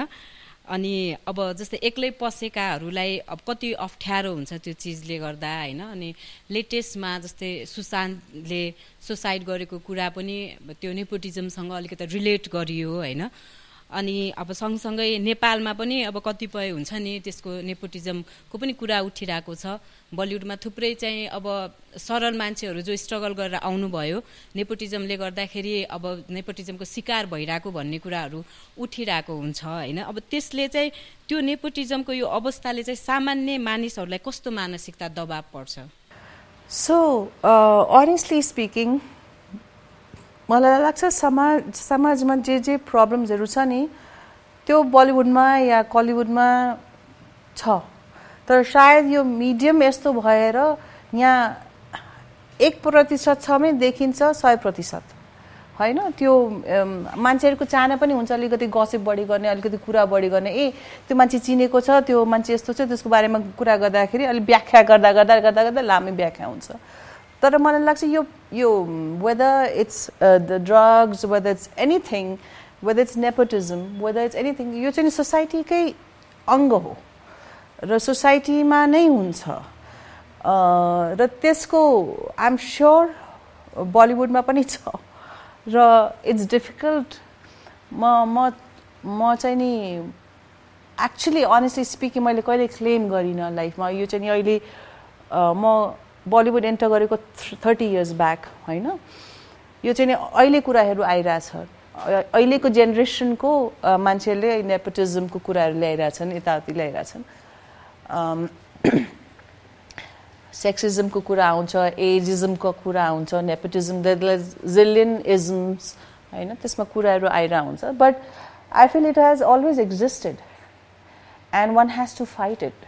अनि अब जस्तै एक्लै पसेकाहरूलाई अब कति अप्ठ्यारो हुन्छ त्यो चिजले गर्दा होइन? अनि लेटेस्टमा जस्तै सुशान्तले सुसाइड गरेको कुरा पनि त्यो नेपोटिजमसँग अलिकति रिलेट गरियो होइन? अनि अब सँगसँगै नेपालमा पनि अब कतिपय हुन्छ नि त्यसको नेपोटिजमको पनि कुरा उठिरहेको छ। बलिउडमा थुप्रै चाहिँ अब सरल मान्छेहरू जो स्ट्रगल गरेर आउनुभयो नेपोटिजमले गर्दाखेरि अब नेपोटिजमको शिकार भइरहेको भन्ने कुराहरू उठिरहेको हुन्छ होइन? अब त्यसले चाहिँ त्यो नेपोटिजमको यो अवस्थाले चाहिँ सामान्य मानिसहरूलाई कस्तो मानसिकता दबाब पर्छ? सो अनेस्टली स्पिकिङ मलाई लाग्छ समाज समाजमा जे जे प्रब्लम्सहरू छ नि त्यो बलिउडमा या कलिउडमा छ। तर सायद यो मिडियम यस्तो भएर यहाँ एक प्रतिशत छ भने देखिन्छ सय प्रतिशत। होइन? त्यो मान्छेहरूको चाहना पनि हुन्छ अलिकति गसिप बढी गर्ने अलिकति कुरा बढी गर्ने। ए त्यो मान्छे चिनेको छ त्यो मान्छे यस्तो छ त्यसको बारेमा कुरा गर्दाखेरि अलिक व्याख्या गर्दा गर्दा गर्दा गर्दा लामै व्याख्या हुन्छ। तर मलाई लाग्छ यो यो whether it's the drugs whether it's anything whether it's nepotism whether it's anything यो चाहिँ सोसाइटीकै अङ्ग हो र सोसाइटीमा नै हुन्छ र त्यसको आइएम स्योर बलिउडमा पनि छ र इट्स डिफिकल्ट म म म चाहिँ नि एक्चुली अनेस्टली स्पिकिङ मैले कहिले क्लेम गरिनँ लाइफमा यो चाहिँ नि अहिले म बलिउड एन्टर गरेको थर्टी इयर्स ब्याक होइन? यो चाहिँ नि अहिले कुराहरू आइरहेछ। अहिलेको जेनेरेसनको मान्छेहरूले नेपोटिजमको कुराहरू ल्याइरहेछन् यताउति ल्याइरहेछन्। सेक्सिजमको कुरा आउँछ एजिजमको कुरा आउँछ नेपोटिजम जिलियन इजम्स होइन? त्यसमा कुराहरू आइरहेको हुन्छ। But I feel it has always existed and one has to fight it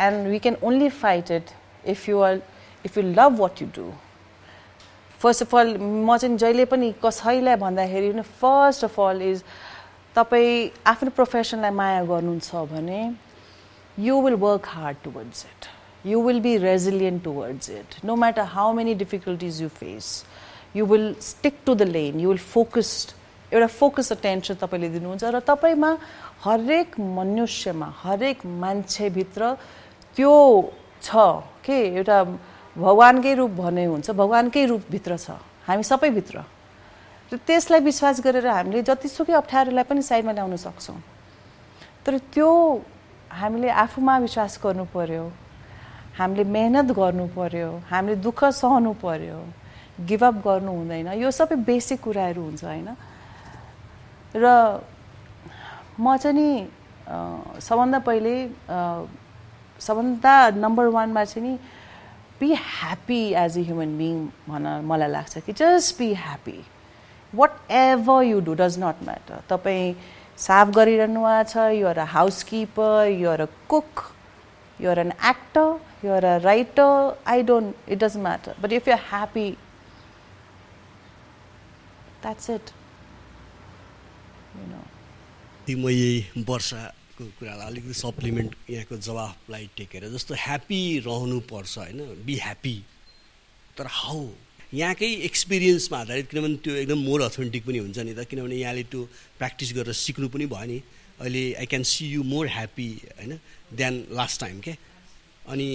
and we can only fight it if you are if you love what you do first of all म चाहिँ जहिले पनि कसैलाई भन्दाखेरि first of all is तपाईँ आफ्नो प्रोफेसनलाई माया गर्नुहुन्छ भने you will work hard towards it. You will be resilient towards it. No matter how many difficulties you face, you will stick to the lane, you will focus एउटा focus attention तपाईँले दिनुहुन्छ र तपाईँमा हरेक मनुष्यमा हरेक मान्छेभित्र त्यो छ के एउटा भगवान्कै रूप भने हुन्छ भगवान्कै रूपभित्र छ हामी सबैभित्र। र त्यसलाई विश्वास गरेर हामीले जतिसुकै अप्ठ्यारोलाई पनि साइडमा ल्याउन सक्छौँ। तर त्यो हामीले आफूमा विश्वास गर्नु पर्यो हामीले मेहनत गर्नु पर्यो हामीले दुःख सहनु पर्यो गिभअप गर्नु हुँदैन यो सबै बेसिक कुराहरू हुन्छ होइन? र म चाहिँ नि सबभन्दा पहिले सबभन्दा नम्बर वानमा चाहिँ नि be happy as a human being भन मलाई लाग्छ कि just be happy whatever you do does not matter तपाईँ साफ गरिरहनु भएको छ you're a housekeeper you're a cook you're an actor you're a writer I don't it does matter but if you happy that's it म यही वर्षाको कुरालाई अलिकति सप्लिमेन्ट यहाँको जवाफलाई टेकेर जस्तो ह्याप्पी रहनुपर्छ होइन बी ह्याप्पी। तर हाउ यहाँकै एक्सपिरियन्समा आधारित किनभने त्यो एकदम मोर अथेन्टिक पनि हुन्छ नि त किनभने यहाँले त्यो प्र्याक्टिस गरेर सिक्नु पनि भयो नि। अहिले I can see you more happy होइन देन लास्ट टाइम क्या अनि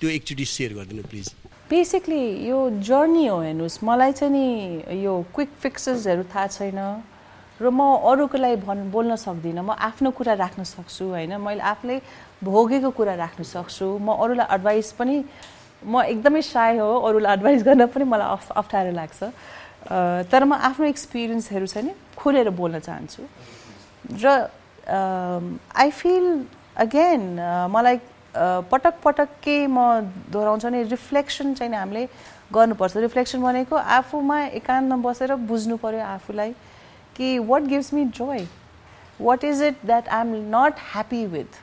त्यो एकचोटि सेयर गरिदिनु प्लिज बेसिकली यो जर्नी हो हेर्नुहोस्। मलाई चाहिँ नि यो क्विक फिक्सेसहरू थाहा छैन। र म अरूको लागि भन् बोल्न सक्दिनँ। म आफ्नो कुरा राख्न सक्छु होइन? मैले आफूले भोगेको कुरा राख्न सक्छु। म अरूलाई एडभाइस पनि म एकदमै साय हो। अरूलाई एडभाइस गर्न पनि मलाई अफ अप्ठ्यारो लाग्छ। तर म आफ्नो एक्सपिरियन्सहरू छ नि खुलेर बोल्न चाहन्छु। र आई फिल अगेन मलाई पटक पटक के म दोहोऱ्याउँछ नि रिफ्लेक्सन चाहिँ हामीले गर्नुपर्छ। रिफ्लेक्सन भनेको आफूमा एकान्तमा बसेर बुझ्नु पऱ्यो आफूलाई। कि what gives me joy what is it that I am not happy with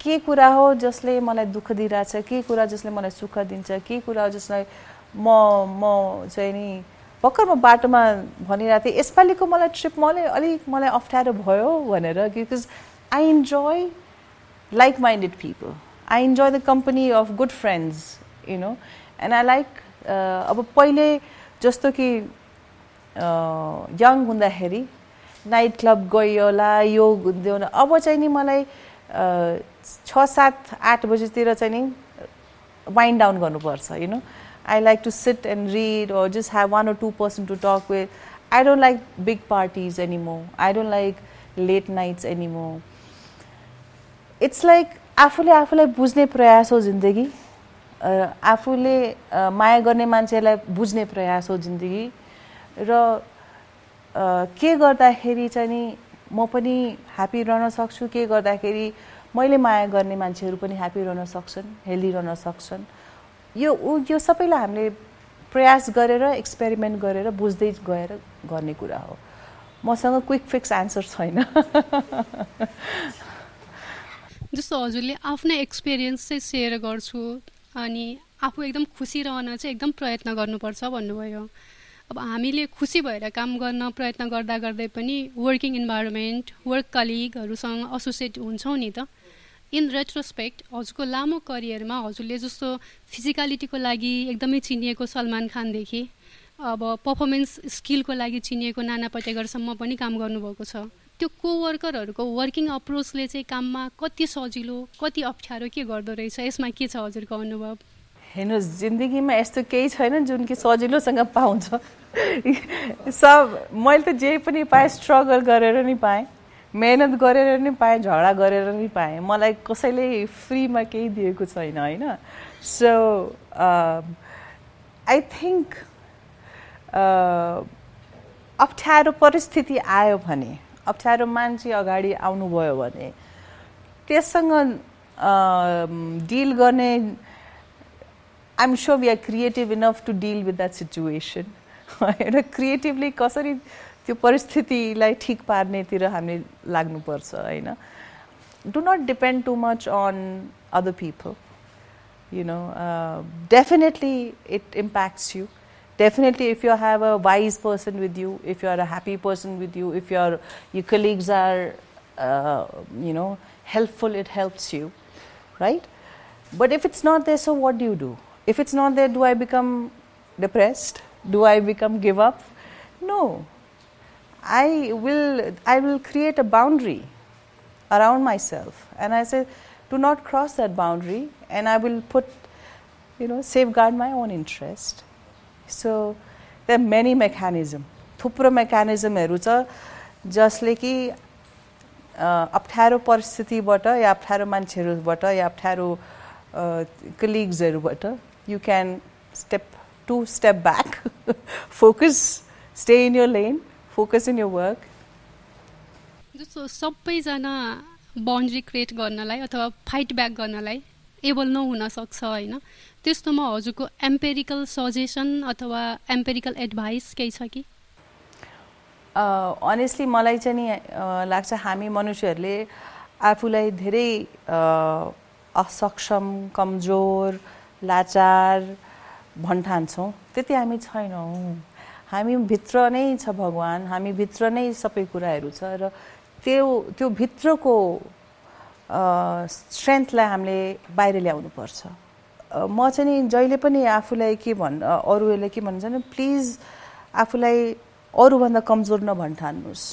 के कुरा हो जसले मलाई दुःख दिइरहेछ? के कुरा जसले मलाई सुख दिन्छ? के कुरा हो जसलाई म म चाहिँ नि भर्खर म बाटोमा भनिरहेको थिएँ यसपालिको मलाई ट्रिप मलाई अलिक मलाई अप्ठ्यारो भयो भनेर because I enjoy like minded people I enjoy the company of good friends you know and I like अब पहिले जस्तो कि यङ हुँदाखेरि नाइट क्लब गयो होला यो हुन्थ्यो अब चाहिँ नि मलाई छ सात आठ बजीतिर चाहिँ नि वाइन्ड डाउन गर्नुपर्छ you know I like to sit and read or just have one or two person to talk with. I don't like big parties anymore. I don't like late nights anymore. It's like आफूले आफूलाई बुझ्ने प्रयास हो जिन्दगी आफूले माया गर्ने मान्छेलाई बुझ्ने प्रयास हो जिन्दगी र के गर्दाखेरि चाहिँ नि म पनि ह्याप्पी रहन सक्छु? के गर्दाखेरि मैले माया गर्ने मान्छेहरू पनि ह्याप्पी रहन सक्छन् हेल्दी रहन सक्छन्? यो यो सबैलाई हामीले प्रयास गरेर एक्सपेरिमेन्ट गरेर बुझ्दै गएर गर्ने कुरा हो। मसँग क्विक फिक्स एन्सर छैन। जस्तो हजुरले आफ्नै एक्सपिरियन्स चाहिँ सेयर गर्छु अनि आफू एकदम खुसी रहन चाहिँ एकदम प्रयत्न गर्नुपर्छ भन्नुभयो। अब हामीले खुसी भएर काम गर्न प्रयत्न गर्दा गर्दै पनि वर्किङ इन्भाइरोमेन्ट वर्क कलिगहरूसँग एसोसिएट हुन्छौँ नि त। इन रेट्रोस्पेक्ट हजुरको लामो करियरमा हजुरले जस्तो फिजिकलिटीको लागि एकदमै चिनिएको सलमान खानदेखि अब पर्फर्मेन्स स्किलको लागि चिनिएको नाना पटेकरसम्म पनि काम गर्नुभएको छ। त्यो कोवर्करहरूको वर्किङ अप्रोचले चाहिँ काममा कति सजिलो कति अप्ठ्यारो के गर्दो रहेछ यसमा के छ हजुरको अनुभव? हेर्नुहोस् जिन्दगीमा यस्तो केही छैन जुन कि सजिलोसँग पाउँछ। सब मैले त जे पनि पाएँ स्ट्रगल गरेर नि पाएँ मेहनत गरेर नि पाएँ झगडा गरेर नि पाएँ। मलाई कसैले फ्रीमा केही दिएको छैन होइन? सो आई थिङ्क अप्ठ्यारो परिस्थिति आयो भने अप्ठ्यारो मान्छे अगाडि आउनुभयो भने त्यससँग डिल गर्ने I'm so we are creative enough to deal with that situation होइन क्रिएटिभली कसरी त्यो परिस्थितिलाई ठिक पार्नेतिर हामीले लाग्नुपर्छ होइन do not depend too much on other people you know uh, definitely it impacts you definitely if you have a wise person with you if you are a happy person with you if your your colleagues are uh, you know helpful it helps you right but if it's not there so what do you do if it's not there do i become depressed do i become give up no I will, I will create a boundary around myself. And I say, do not cross that boundary and I will put, you know, safeguard my own interest. So there are many mechanisms. थुप्रो मेकानिजमहरू छ जसले कि अप्ठ्यारो परिस्थितिबाट या अप्ठ्यारो मान्छेहरूबाट या अप्ठ्यारो कलिग्सहरूबाट you can step to step back focus stay in your lane focus in your work जस्तो सबैजना बााउन्ड्री क्रिएट गर्नलाई अथवा फाइट ब्याक गर्नलाई एबल नहुन सक्छ होइन। त्यस्तोमा हजुरको एम्पेरिकल सजेसन अथवा एम्पेरिकल एडभाइस केही छ कि? अनेस्टली मलाई चाहिँ नि लाग्छ हामी मनुष्यहरूले आफूलाई धेरै असक्षम कमजोर लाचार भन्ठान्छौँ त्यति हामी छैनौँ। हामी भित्र नै छ भगवान्। हामी भित्र नै सबै कुराहरू छ र त्यो त्यो भित्रको स्ट्रेन्थलाई हामीले बाहिर ल्याउनुपर्छ म चाहिँ नि जहिले पनि आफूलाई के भन् अरूहरूले के भन्छ भने प्लिज आफूलाई अरूभन्दा कमजोर नभन्ठान्नुहोस्।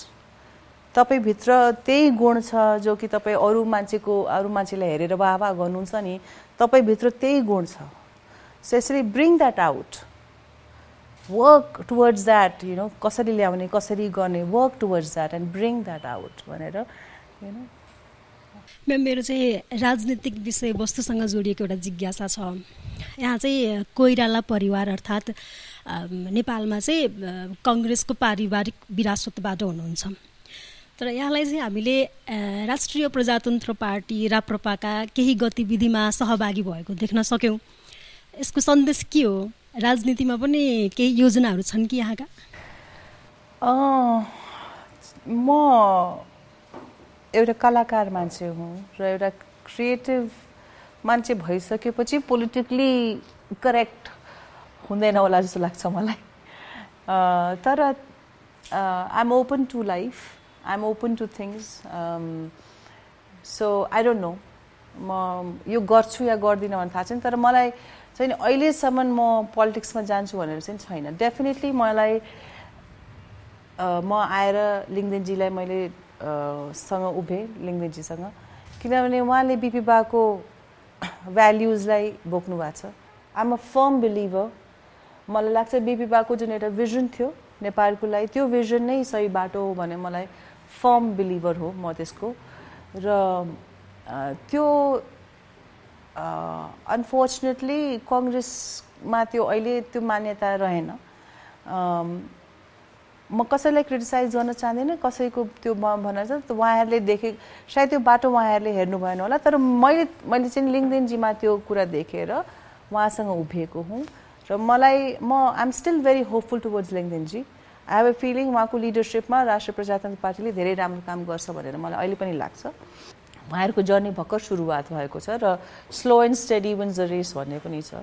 तपाईँभित्र त्यही गुण छ जो कि तपाईँ अरू मान्छेको अरू मान्छेलाई हेरेर वाह वाह गर्नुहुन्छ नि तपाईँभित्र त्यही गुण छ। सो यसरी bring that out work towards that you know कसरी ल्याउने कसरी गर्ने work towards that and bring that out भनेर यु म्याम मेरो चाहिँ राजनीतिक विषयवस्तुसँग जोडिएको एउटा जिज्ञासा छ। यहाँ चाहिँ कोइराला परिवार अर्थात् नेपालमा चाहिँ कङ्ग्रेसको पारिवारिक विरासतबाट हुनुहुन्छ। तर यहाँलाई चाहिँ हामीले राष्ट्रिय प्रजातन्त्र पार्टी राप्रपाका केही गतिविधिमा सहभागी भएको देख्न सक्यौँ। यसको सन्देश के हो? राजनीतिमा पनि केही योजनाहरू छन् कि यहाँका? म एउटा कलाकार मान्छे हुँ र एउटा क्रिएटिभ मान्छे भइसकेपछि पोलिटिकली करेक्ट हुँदैन होला जस्तो लाग्छ मलाई। तर I am open to life I am open to things so I don't know म यो गर्छु या गर्दिनँ भने थाहा छैन तर मलाई चाहिँ अहिलेसम्म म पोलिटिक्समा जान्छु भनेर चाहिँ छैन। डेफिनेटली मलाई म आएर लिङ्गदेनजीलाई मैले सँग उभेँ लिङ्गदेनजीसँग। किनभने उहाँले बिपी बाको भ्याल्युजलाई बोक्नु भएको छ। आम अ फर्म बिलिभर मलाई लाग्छ बिपी बाको जुन एउटा भिजन थियो नेपालको लागि त्यो भिजन नै सही बाटो हो भने मलाई फर्म बिलिभर हो म त्यसको। र त्यो अनफोर्चुनेटली कङ्ग्रेसमा त्यो अहिले त्यो मान्यता रहेन। म कसैलाई क्रिटिसाइज गर्न चाहँदिनँ कसैको त्यो भन्न छ उहाँहरूले देखे सायद त्यो बाटो उहाँहरूले हेर्नु भएन होला तर मैले मैले चाहिँ लिङ्गदेनजीमा त्यो कुरा देखेर उहाँसँग उभिएको हुँ। र मलाई म I'm still very hopeful towards लिङ्गदेनजी I have a feeling उहाँको लिडरसिपमा राष्ट्रिय प्रजातन्त्र पार्टीले धेरै राम्रो काम गर्छ भनेर मलाई अहिले पनि लाग्छ। उहाँहरूको जर्नी भर्खर सुरुवात भएको छ र slow and steady wins the race भन्ने पनि छ।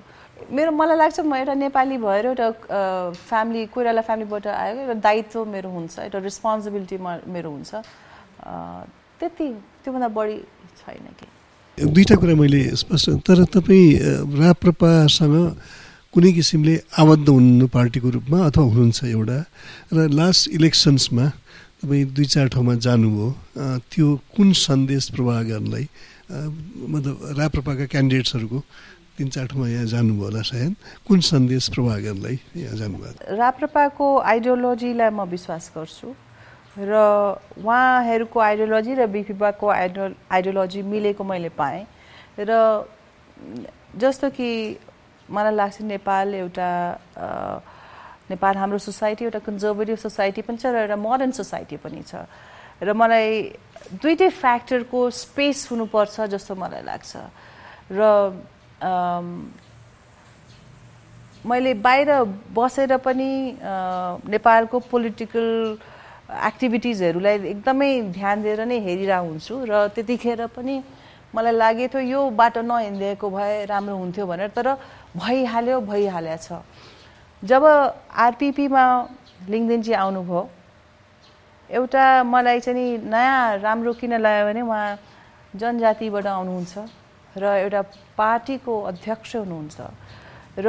मेरो मलाई लाग्छ म एउटा नेपाली भएर एउटा फ्यामिली कोइराला फ्यामिलीबाट आएको एउटा दायित्व मेरो हुन्छ एउटा रेस्पोन्सिबिलिटी मेरो हुन्छ। त्यति त्योभन्दा बढी छैन कि दुईवटा कुरा मैले स्पष्ट तर तपाईँ राप्रपासँग कुनै किसिमले आबद्ध हुनु पार्टीको रूपमा अथवा हुनुहुन्छ एउटा। र लास्ट इलेक्सन्समा तपाईँ दुई चार ठाउँमा जानुभयो त्यो कुन सन्देश प्रवाह गर्नलाई मतलब राप्रपाका क्यान्डिडेट्सहरूको तिन चार ठाउँमा यहाँ जानुभयो होला सायद। कुन सन्देश प्रवाह गर्नलाई यहाँ जानुभयो? राप्रपाको आइडियोलोजीलाई म विश्वास गर्छु। र उहाँहरूको आइडियोलोजी र बिपिबाको आइडियो आइडियोलोजी मिलेको मैले पाएँ। र जस्तो कि मलाई लाग्छ नेपाल एउटा नेपाल हाम्रो सोसाइटी एउटा कन्जर्भेटिभ सोसाइटी पनि छ र एउटा मोडर्न सोसाइटी पनि छ। र मलाई दुइटै फ्याक्टरको स्पेस हुनुपर्छ जस्तो मलाई लाग्छ। र मैले बाहिर बसेर पनि नेपालको पोलिटिकल एक्टिभिटिजहरूलाई एकदमै ध्यान दिएर नै हेरिरहेको हुन्छु र त्यतिखेर पनि मलाई लागेको थियो यो बाटो नहिँडिदिएको भए राम्रो हुन्थ्यो भनेर। तर भइहाल्यो भइहाल्या छ। जब आरपिपीमा लिङ्गदेनजी आउनुभयो एउटा मलाई चाहिँ नि नयाँ राम्रो किन लाग्यो भने उहाँ जनजातिबाट आउनुहुन्छ र एउटा पार्टीको अध्यक्ष हुनुहुन्छ। र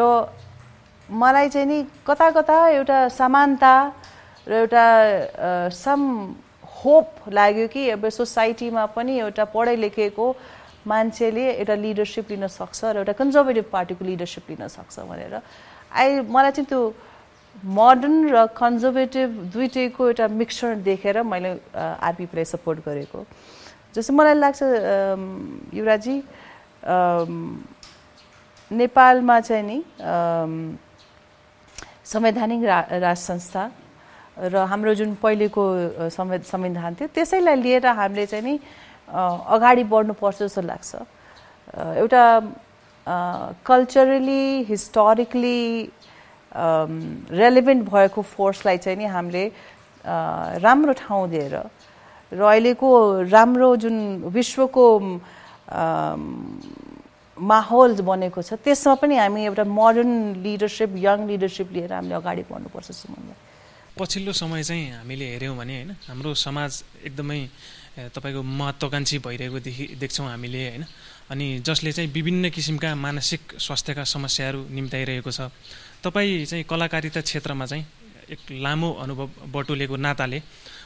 मलाई चाहिँ नि कता कता एउटा समानता र एउटा सम होप लाग्यो कि अब सोसाइटीमा पनि एउटा पढाइ लेखेको मान्छेले एउटा लिडरसिप लिन सक्छ र एउटा कन्जर्भेटिभ पार्टीको लिडरसिप लिन सक्छ भनेर। आई मलाई चाहिँ त्यो मोडर्न र कन्जर्भेटिभ दुइटैको एउटा मिक्सचर देखेर मैले आरपिपीलाई सपोर्ट गरेको। जस्तो मलाई लाग्छ युवराजी नेपालमा चाहिँ नि संवैधानिक रा संस्था र हाम्रो जुन पहिलेको संविधान थियो त्यसैलाई लिएर हामीले चाहिँ नि अगाडि बढ्नुपर्छ जस्तो लाग्छ। एउटा कल्चरली हिस्टोरिकली रेलिभेन्ट भएको फोर्सलाई चाहिँ नि हामीले राम्रो ठाउँ दिएर र अहिलेको राम्रो जुन विश्वको माहौल बनेको छ त्यसमा पनि हामी एउटा मोडर्न लिडरसिप यङ लिडरसिप लिएर हामीले अगाडि बढ्नुपर्छ जस्तो पछिल्लो समय चाहिँ हामीले हेऱ्यौँ भने होइन हाम्रो समाज एकदमै तपाईँको महत्त्वकाङ्क्षी भइरहेको देखि देख्छौँ हामीले होइन? अनि जसले चाहिँ विभिन्न किसिमका मानसिक स्वास्थ्यका समस्याहरू निम्ताइरहेको छ। तपाईँ चाहिँ कलाकारिता क्षेत्रमा चाहिँ एक लामो अनुभव बटुलेको नाताले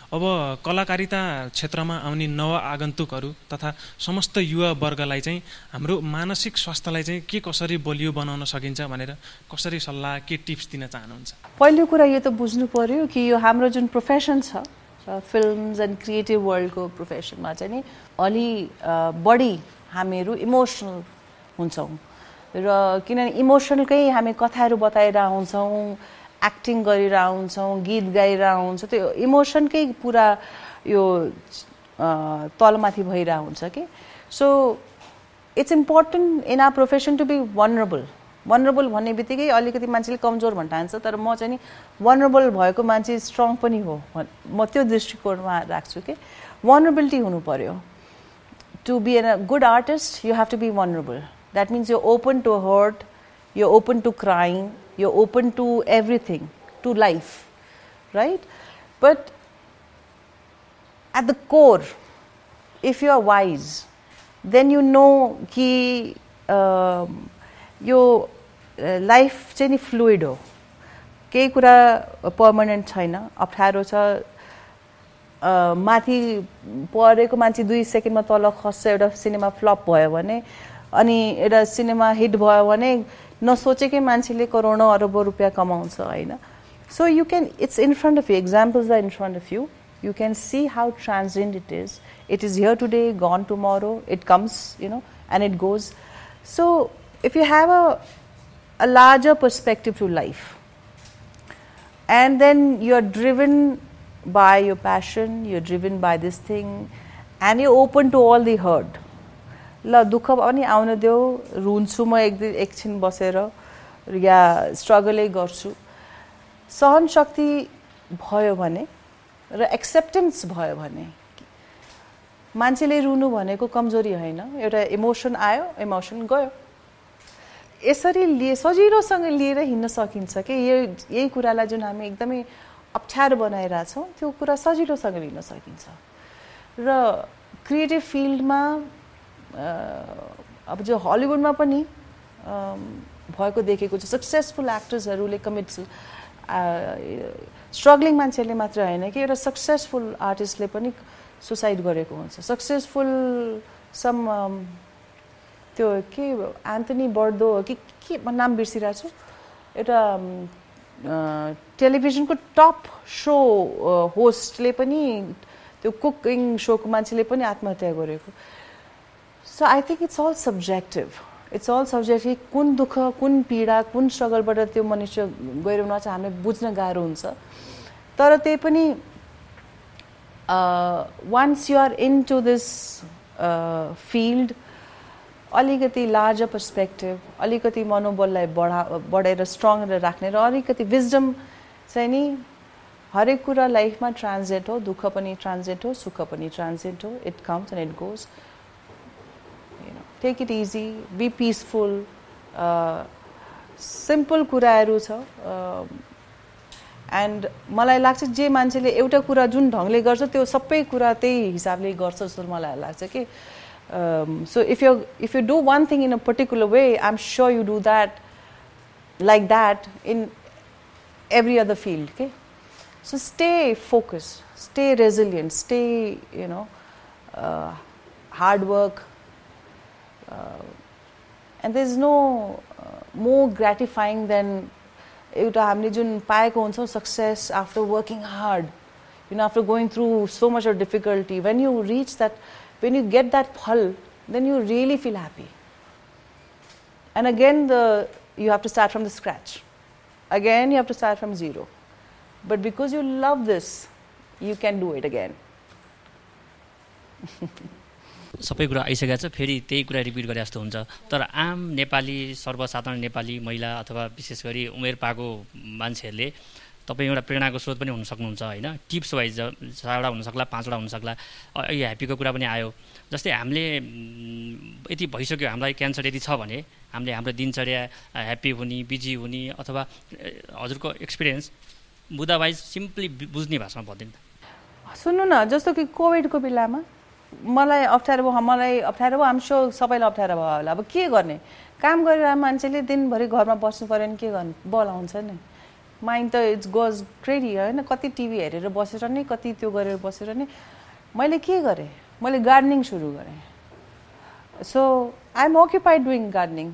अब कलाकारिता क्षेत्रमा आउने नव आगन्तुकहरू तथा समस्त युवा वर्गलाई चाहिँ हाम्रो मानसिक स्वास्थ्यलाई चाहिँ के कसरी बलियो बनाउन सकिन्छ भनेर कसरी सल्लाह के टिप्स दिन चाहनुहुन्छ? पहिलो कुरा यो त बुझ्नु पर्यो कि यो हाम्रो जुन प्रोफेसन छ फिल्म्स एन्ड क्रिएटिभ वर्ल्डको प्रोफेसनमा चाहिँ नि अलि बढी हामीहरू इमोसनल हुन्छौँ। र किनभने इमोसनलकै हामी कथाहरू बताएर हुन्छौँ एक्टिङ गरेर हुन्छौँ गीत गाएर हुन्छ त्यो इमोसनकै पुरा यो तलमाथि भइरहेको हुन्छ कि। So it's important in our profession to be vulnerable vulnerable भन्ने बित्तिकै अलिकति मान्छेले कमजोर भन्न ठान्छ तर म चाहिँ नि वनरेबल भएको मान्छे स्ट्रङ पनि हो म त्यो दृष्टिकोणमा राख्छु कि वनरेबिलिटी हुनु पऱ्यो to be a good artist, you have to be vulnerable. That means you're open to hurt, you're open to crying, you're open to everything, to life, right? But at the core, if you are wise, then you know कि यो life चाहिँ नि fluid हो। केही कुरा permanent छैन। अप्ठ्यारो छ। माथि परेको मान्छे दुई सेकेन्डमा तल खस्छ एउटा सिनेमा फ्लप भयो भने अनि एउटा सिनेमा हिट भयो भने नसोचेकै मान्छेले करोडौँ अरबौँ रुपियाँ कमाउँछ होइन? So you can it's in front of you examples are in front of you you can see how transient it is. It is here today, gone tomorrow, it comes, you know, and it goes. So, if you have a, a larger perspective to life, and then you're driven by your passion, you're driven by this thing, and you're open to all the hurt. ल दुःख पनि आउन देऊ रुन्छु म एक दिन एकछिन बसेर या स्ट्रगलै गर्छु सहन शक्ति भयो भने र एक्सेप्टेन्स भयो भने मान्छेले रुनु भनेको कमजोरी होइन एउटा इमोसन आयो इमोसन गयो यसरी लिए सजिलोसँग लिएर हिँड्न सकिन्छ कि? यो यही कुरालाई जुन हामी एकदमै अप्ठ्यारो बनाइरहेछौँ त्यो कुरा सजिलोसँग लिन सकिन्छ। र क्रिएटिभ फिल्डमा अब जो हलिउडमा पनि भएको देखेको छ सक्सेसफुल एक्टर्सहरूले कमिट स्ट्रगलिङ मान्छेले मात्र होइन कि एउटा सक्सेसफुल आर्टिस्टले पनि सुसाइड गरेको हुन्छ। सक्सेसफुल सम त्यो के एन्थनी बर्दो कि के नाम बिर्सिरहेको छु? एउटा टेलिभिजनको टप सो होस्टले पनि त्यो कुकिङ सोको मान्छेले पनि आत्महत्या गरेको। So I think it's all subjective it's all subjective कुन दुःख कुन पीडा कुन स्ट्रगलबाट त्यो मनुष्य गइरहनु चाहिँ हामीले बुझ्न गाह्रो हुन्छ। तर त्यही पनि once you are into this field अलिकति लार्जर पर्सपेक्टिभ अलिकति मनोबललाई बढा बढाएर स्ट्रङ राख्ने र अलिकति विजडम चाहिँ नि हरेक कुरा लाइफमा ट्रान्जेन्ट हो दुःख पनि ट्रान्जेन्ट हो सुख पनि ट्रान्जेन्ट हो it comes and it goes take it easy be peaceful simple कुराहरू छ एन्ड मलाई लाग्छ जे मान्छेले एउटा कुरा जुन ढङ्गले गर्छ त्यो सबै कुरा त्यही हिसाबले गर्छ जस्तो मलाई लाग्छ कि so if you if you do one thing in a particular way I am sure you do that like that in every other field okay so stay focused stay resilient stay you know uh, hard work uh, and there's no uh, more gratifying than एउटा हामीले जुन पाएको हुन्छौँ success after working hard you know after going through so much of difficulty when you reach that when you get that फल then you really feel happy and again the you have to start from the scratch again you have to start from zero. But because you love this you can do it again. सबै कुरा आइसकेको छ फेरि त्यही कुरा repeat गरे जस्तो हुन्छ। तर आम नेपाली सर्वसाधारण नेपाली महिला अथवा विशेष गरी उमेर पाएको मान्छेहरूले तपाईँ एउटा प्रेरणाको स्रोत पनि हुन सक्नुहुन्छ होइन? टिप्स वाइज चारवटा हुनसक्ला पाँचवटा हुनसक्ला। यो ह्याप्पीको कुरा पनि आयो। जस्तै हामीले यति भइसक्यो हामीलाई क्यान्सर यदि छ भने हामीले हाम्रो दिनचर्या ह्याप्पी हुने बिजी हुने अथवा हजुरको एक्सपिरियन्स मुद्दा वाइज सिम्पली बुझ्ने भाषामा भनिदिनु सुन्नु न जस्तो कि कोभिडको बेलामा मलाई अप्ठ्यारो भयो मलाई अप्ठ्यारो भयो सो सबैलाई अप्ठ्यारो भयो होला। अब के गर्ने? काम गरेर मान्छेले दिनभरि घरमा बस्नु पऱ्यो भने के गर्नु? बल आउँछ नि। माइन्ड त इट्स गोज क्रेडी होइन? कति टिभी हेरेर बसेर नै कति त्यो गरेर बसेर नै। मैले के गरेँ? मैले गार्डनिङ सुरु गरेँ। So I am occupied doing gardening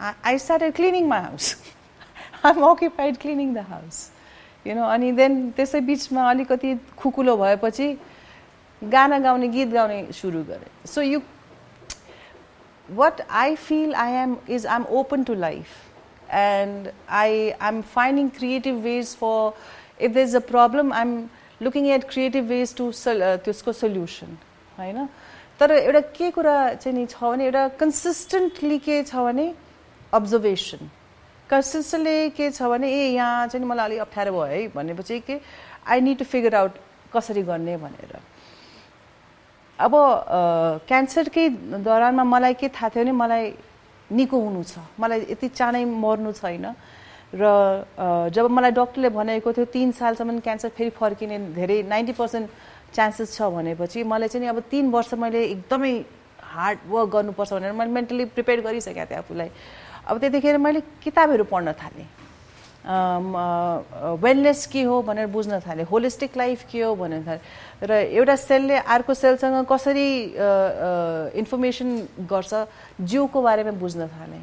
I started cleaning my house I am occupied cleaning the house you know अनि देन त्यसै बिचमा अलिकति खुकुलो भएपछि गाना गाउने गीत गाउने सुरु गरेँ। So you what I feel I am is I am open to life and I am finding creative ways for if there's a problem I'm looking at creative ways to त्यसको सल्युसन होइन तर एउटा के कुरा चाहिँ नि छ भने एउटा कन्सिस्टेन्टली के छ भने अब्जर्भेसन कन्सिस्टेन्टली के छ भने ए यहाँ चाहिँ मलाई अलिक अप्ठ्यारो भयो है भनेपछि के I need to figure out कसरी गर्ने भनेर। अब क्यान्सरकै दौरानमा मलाई के थाहा थियो भने मलाई निको हुनु छ। मलाई यति चाँडै मर्नु छैन। र जब मलाई डक्टरले भनेको थियो तिन सालसम्म क्यान्सर फेरि फर्किने धेरै नाइन्टी पर्सेन्ट चान्सेस छ भनेपछि मलाई चाहिँ अब तिन वर्ष मैले एकदमै हार्ड वर्क गर्नुपर्छ भनेर मैले मेन्टली प्रिपेयर गरिसकेको थिएँ आफूलाई। अब त्यतिखेर मैले किताबहरू पढ्न थालेँ। वेलनेस के हो भनेर बुझ्न थालेँ होलिस्टिक लाइफ के हो भनेर थालेँ। र एउटा सेलले अर्को सेलसँग कसरी इन्फर्मेसन गर्छ जिउको बारेमा बुझ्न थालेँ।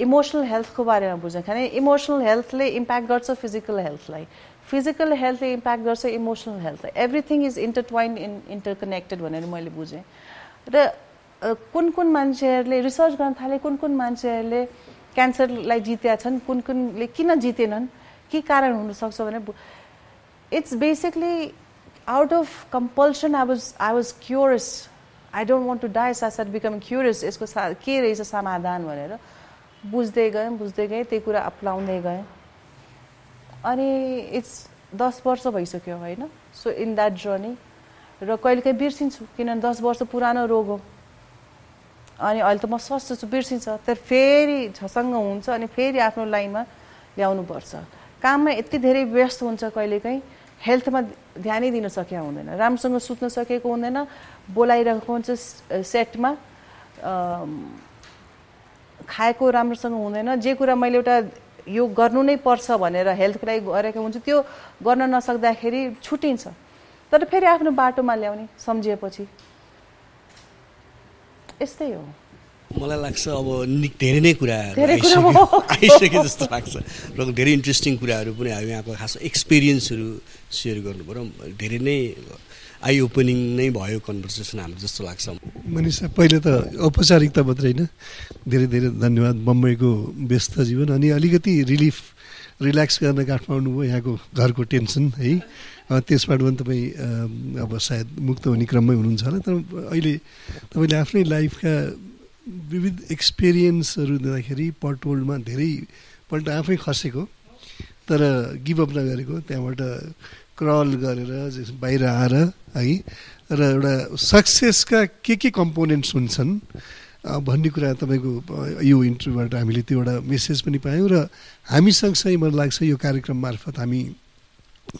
इमोसनल हेल्थको बारेमा बुझ्न थालेँ। इमोसनल हेल्थले इम्प्याक्ट गर्छ फिजिकल हेल्थलाई फिजिकल हेल्थले इम्प्याक्ट गर्छ इमोसनल हेल्थलाई everything is intertwined in interconnected भनेर मैले बुझेँ। र कुन कुन मान्छेहरूले रिसर्च गर्न थाले कुन कुन मान्छेहरूले क्यान्सरलाई जितेका छन् कुन कुनले किन जितेनन् के कारण हुनसक्छ भने it's basically out of compulsion I was I was curious I don't want to die साथ साथ बिकम क्युरियस यसको सा के रहेछ समाधान भनेर। बुझ्दै गएँ बुझ्दै गएँ त्यही कुरा अप्नाउँदै गएँ। अनि इट्स दस वर्ष भइसक्यो होइन? सो इन द्याट जर्नी र कहिलेकाहीँ बिर्सिन्छु किनभने दस वर्ष पुरानो रोग हो। अनि अहिले त म स्वस्थ छु बिर्सिन्छ। तर फेरि झसँग हुन्छ अनि फेरि आफ्नो लाइनमा ल्याउनुपर्छ। काममा यति धेरै व्यस्त हुन्छ कहिलेकाहीँ हेल्थमा ध्यानै दिन सकेको हुँदैन। राम्रोसँग सुत्न सकेको हुँदैन बोलाइरहेको हुन्छ सेटमा खाएको राम्रोसँग हुँदैन। जे कुरा मैले एउटा यो गर्नु नै पर्छ भनेर हेल्थको लागि गरेको हुन्छ त्यो गर्न नसक्दाखेरि छुट्टिन्छ। तर फेरि आफ्नो बाटोमा ल्याउने सम्झिएपछि। यस्तै हो। मलाई लाग्छ अब धेरै नै कुराहरू आइसक्यो जस्तो लाग्छ। र धेरै इन्ट्रेस्टिङ कुराहरू पनि हामी यहाँको खास एक्सपिरियन्सहरू सेयर गर्नु पऱ्यो। धेरै नै आई ओपनिङ नै भयो कन्भर्सेसन हाम्रो जस्तो लाग्छ। मनिषा पहिले त औपचारिकता मात्रै होइन। धेरै धेरै धन्यवाद बम्बईको व्यस्त जीवन अनि अलिकति रिलिफ रिल्याक्स गर्न काठमाडौँ भयो यहाँको घरको टेन्सन है? त्यसबाट पनि तपाईँ अब सायद मुक्त हुने क्रममै हुनुहुन्छ होला। तर अहिले तपाईँले आफ्नै लाइफका विविध एक्सपिरियन्सहरू दिँदाखेरि पटोलमा धेरैपल्ट आफै खसेको तर गिभअप नगरेको त्यहाँबाट क्रल गरेर बाहिर आएर है? र एउटा सक्सेसका के के कम्पोनेन्ट्स हुन्छन् भन्ने कुरा तपाईँको यो इन्टरभ्यूबाट हामीले त्यो एउटा मेसेज पनि पायौँ र हामी सँगसँगै मलाई लाग्छ यो कार्यक्रम मार्फत हामी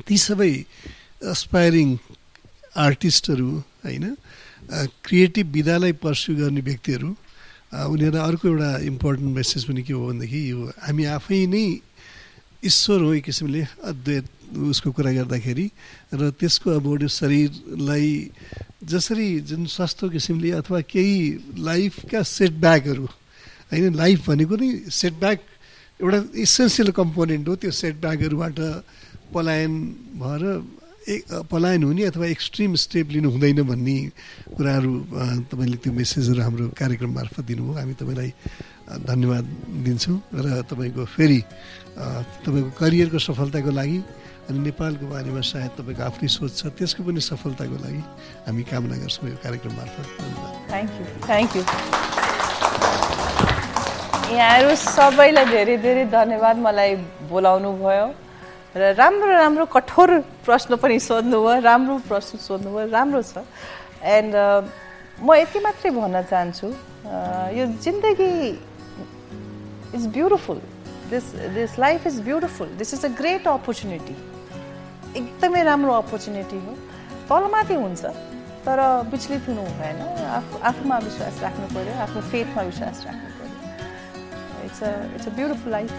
ती सबै अस्पायरिङ आर्टिस्टहरू होइन क्रिएटिभ विधालाई पर्स्यु गर्ने व्यक्तिहरू उनीहरूलाई अर्को एउटा इम्पोर्टेन्ट मेसेज पनि के हो भनेदेखि यो हामी आफै नै ईश्वर हो एक किसिमले अद्वैत उसको कुरा गर्दाखेरि र त्यसको अब शरीरलाई जसरी जुन सस्तो किसिमले अथवा केही लाइफका सेटब्याकहरू होइन लाइफ भनेको नै सेटब्याक एउटा इसेन्सियल कम्पोनेन्ट हो त्यो सेटब्याकहरूबाट पलायन भएर एक पलायन हुने अथवा एक्सट्रिम स्टेप लिनु हुँदैन भन्ने कुराहरू तपाईँले त्यो मेसेजहरू हाम्रो कार्यक्रम मार्फत दिनुभयो। हामी तपाईँलाई धन्यवाद दिन्छौँ र तपाईँको फेरि तपाईँको करियरको सफलताको लागि अनि नेपालको बारेमा सायद तपाईँको आफ्नै सोच छ त्यसको पनि सफलताको लागि हामी कामना गर्छौँ यो कार्यक्रम मार्फत। थ्याङ्क यू थ्याङ्क यू यहाँहरू सबैलाई धेरै धेरै धन्यवाद मलाई बोलाउनु भयो र राम्रो राम्रो कठोर प्रश्न पनि सोध्नुभयो राम्रो प्रश्न सोध्नुभयो राम्रो छ। एन्ड म यति मात्रै भन्न चाहन्छु यो जिन्दगी is beautiful this this life is beautiful this is a great opportunity एकदमै राम्रो अपर्च्युनिटी हो। तलमाथि हुन्छ तर विचलित हुनु हुँदैन आफू आफूमा विश्वास राख्नु पऱ्यो आफ्नो फेथमा विश्वास राख्नु पऱ्यो it's a it's a beautiful life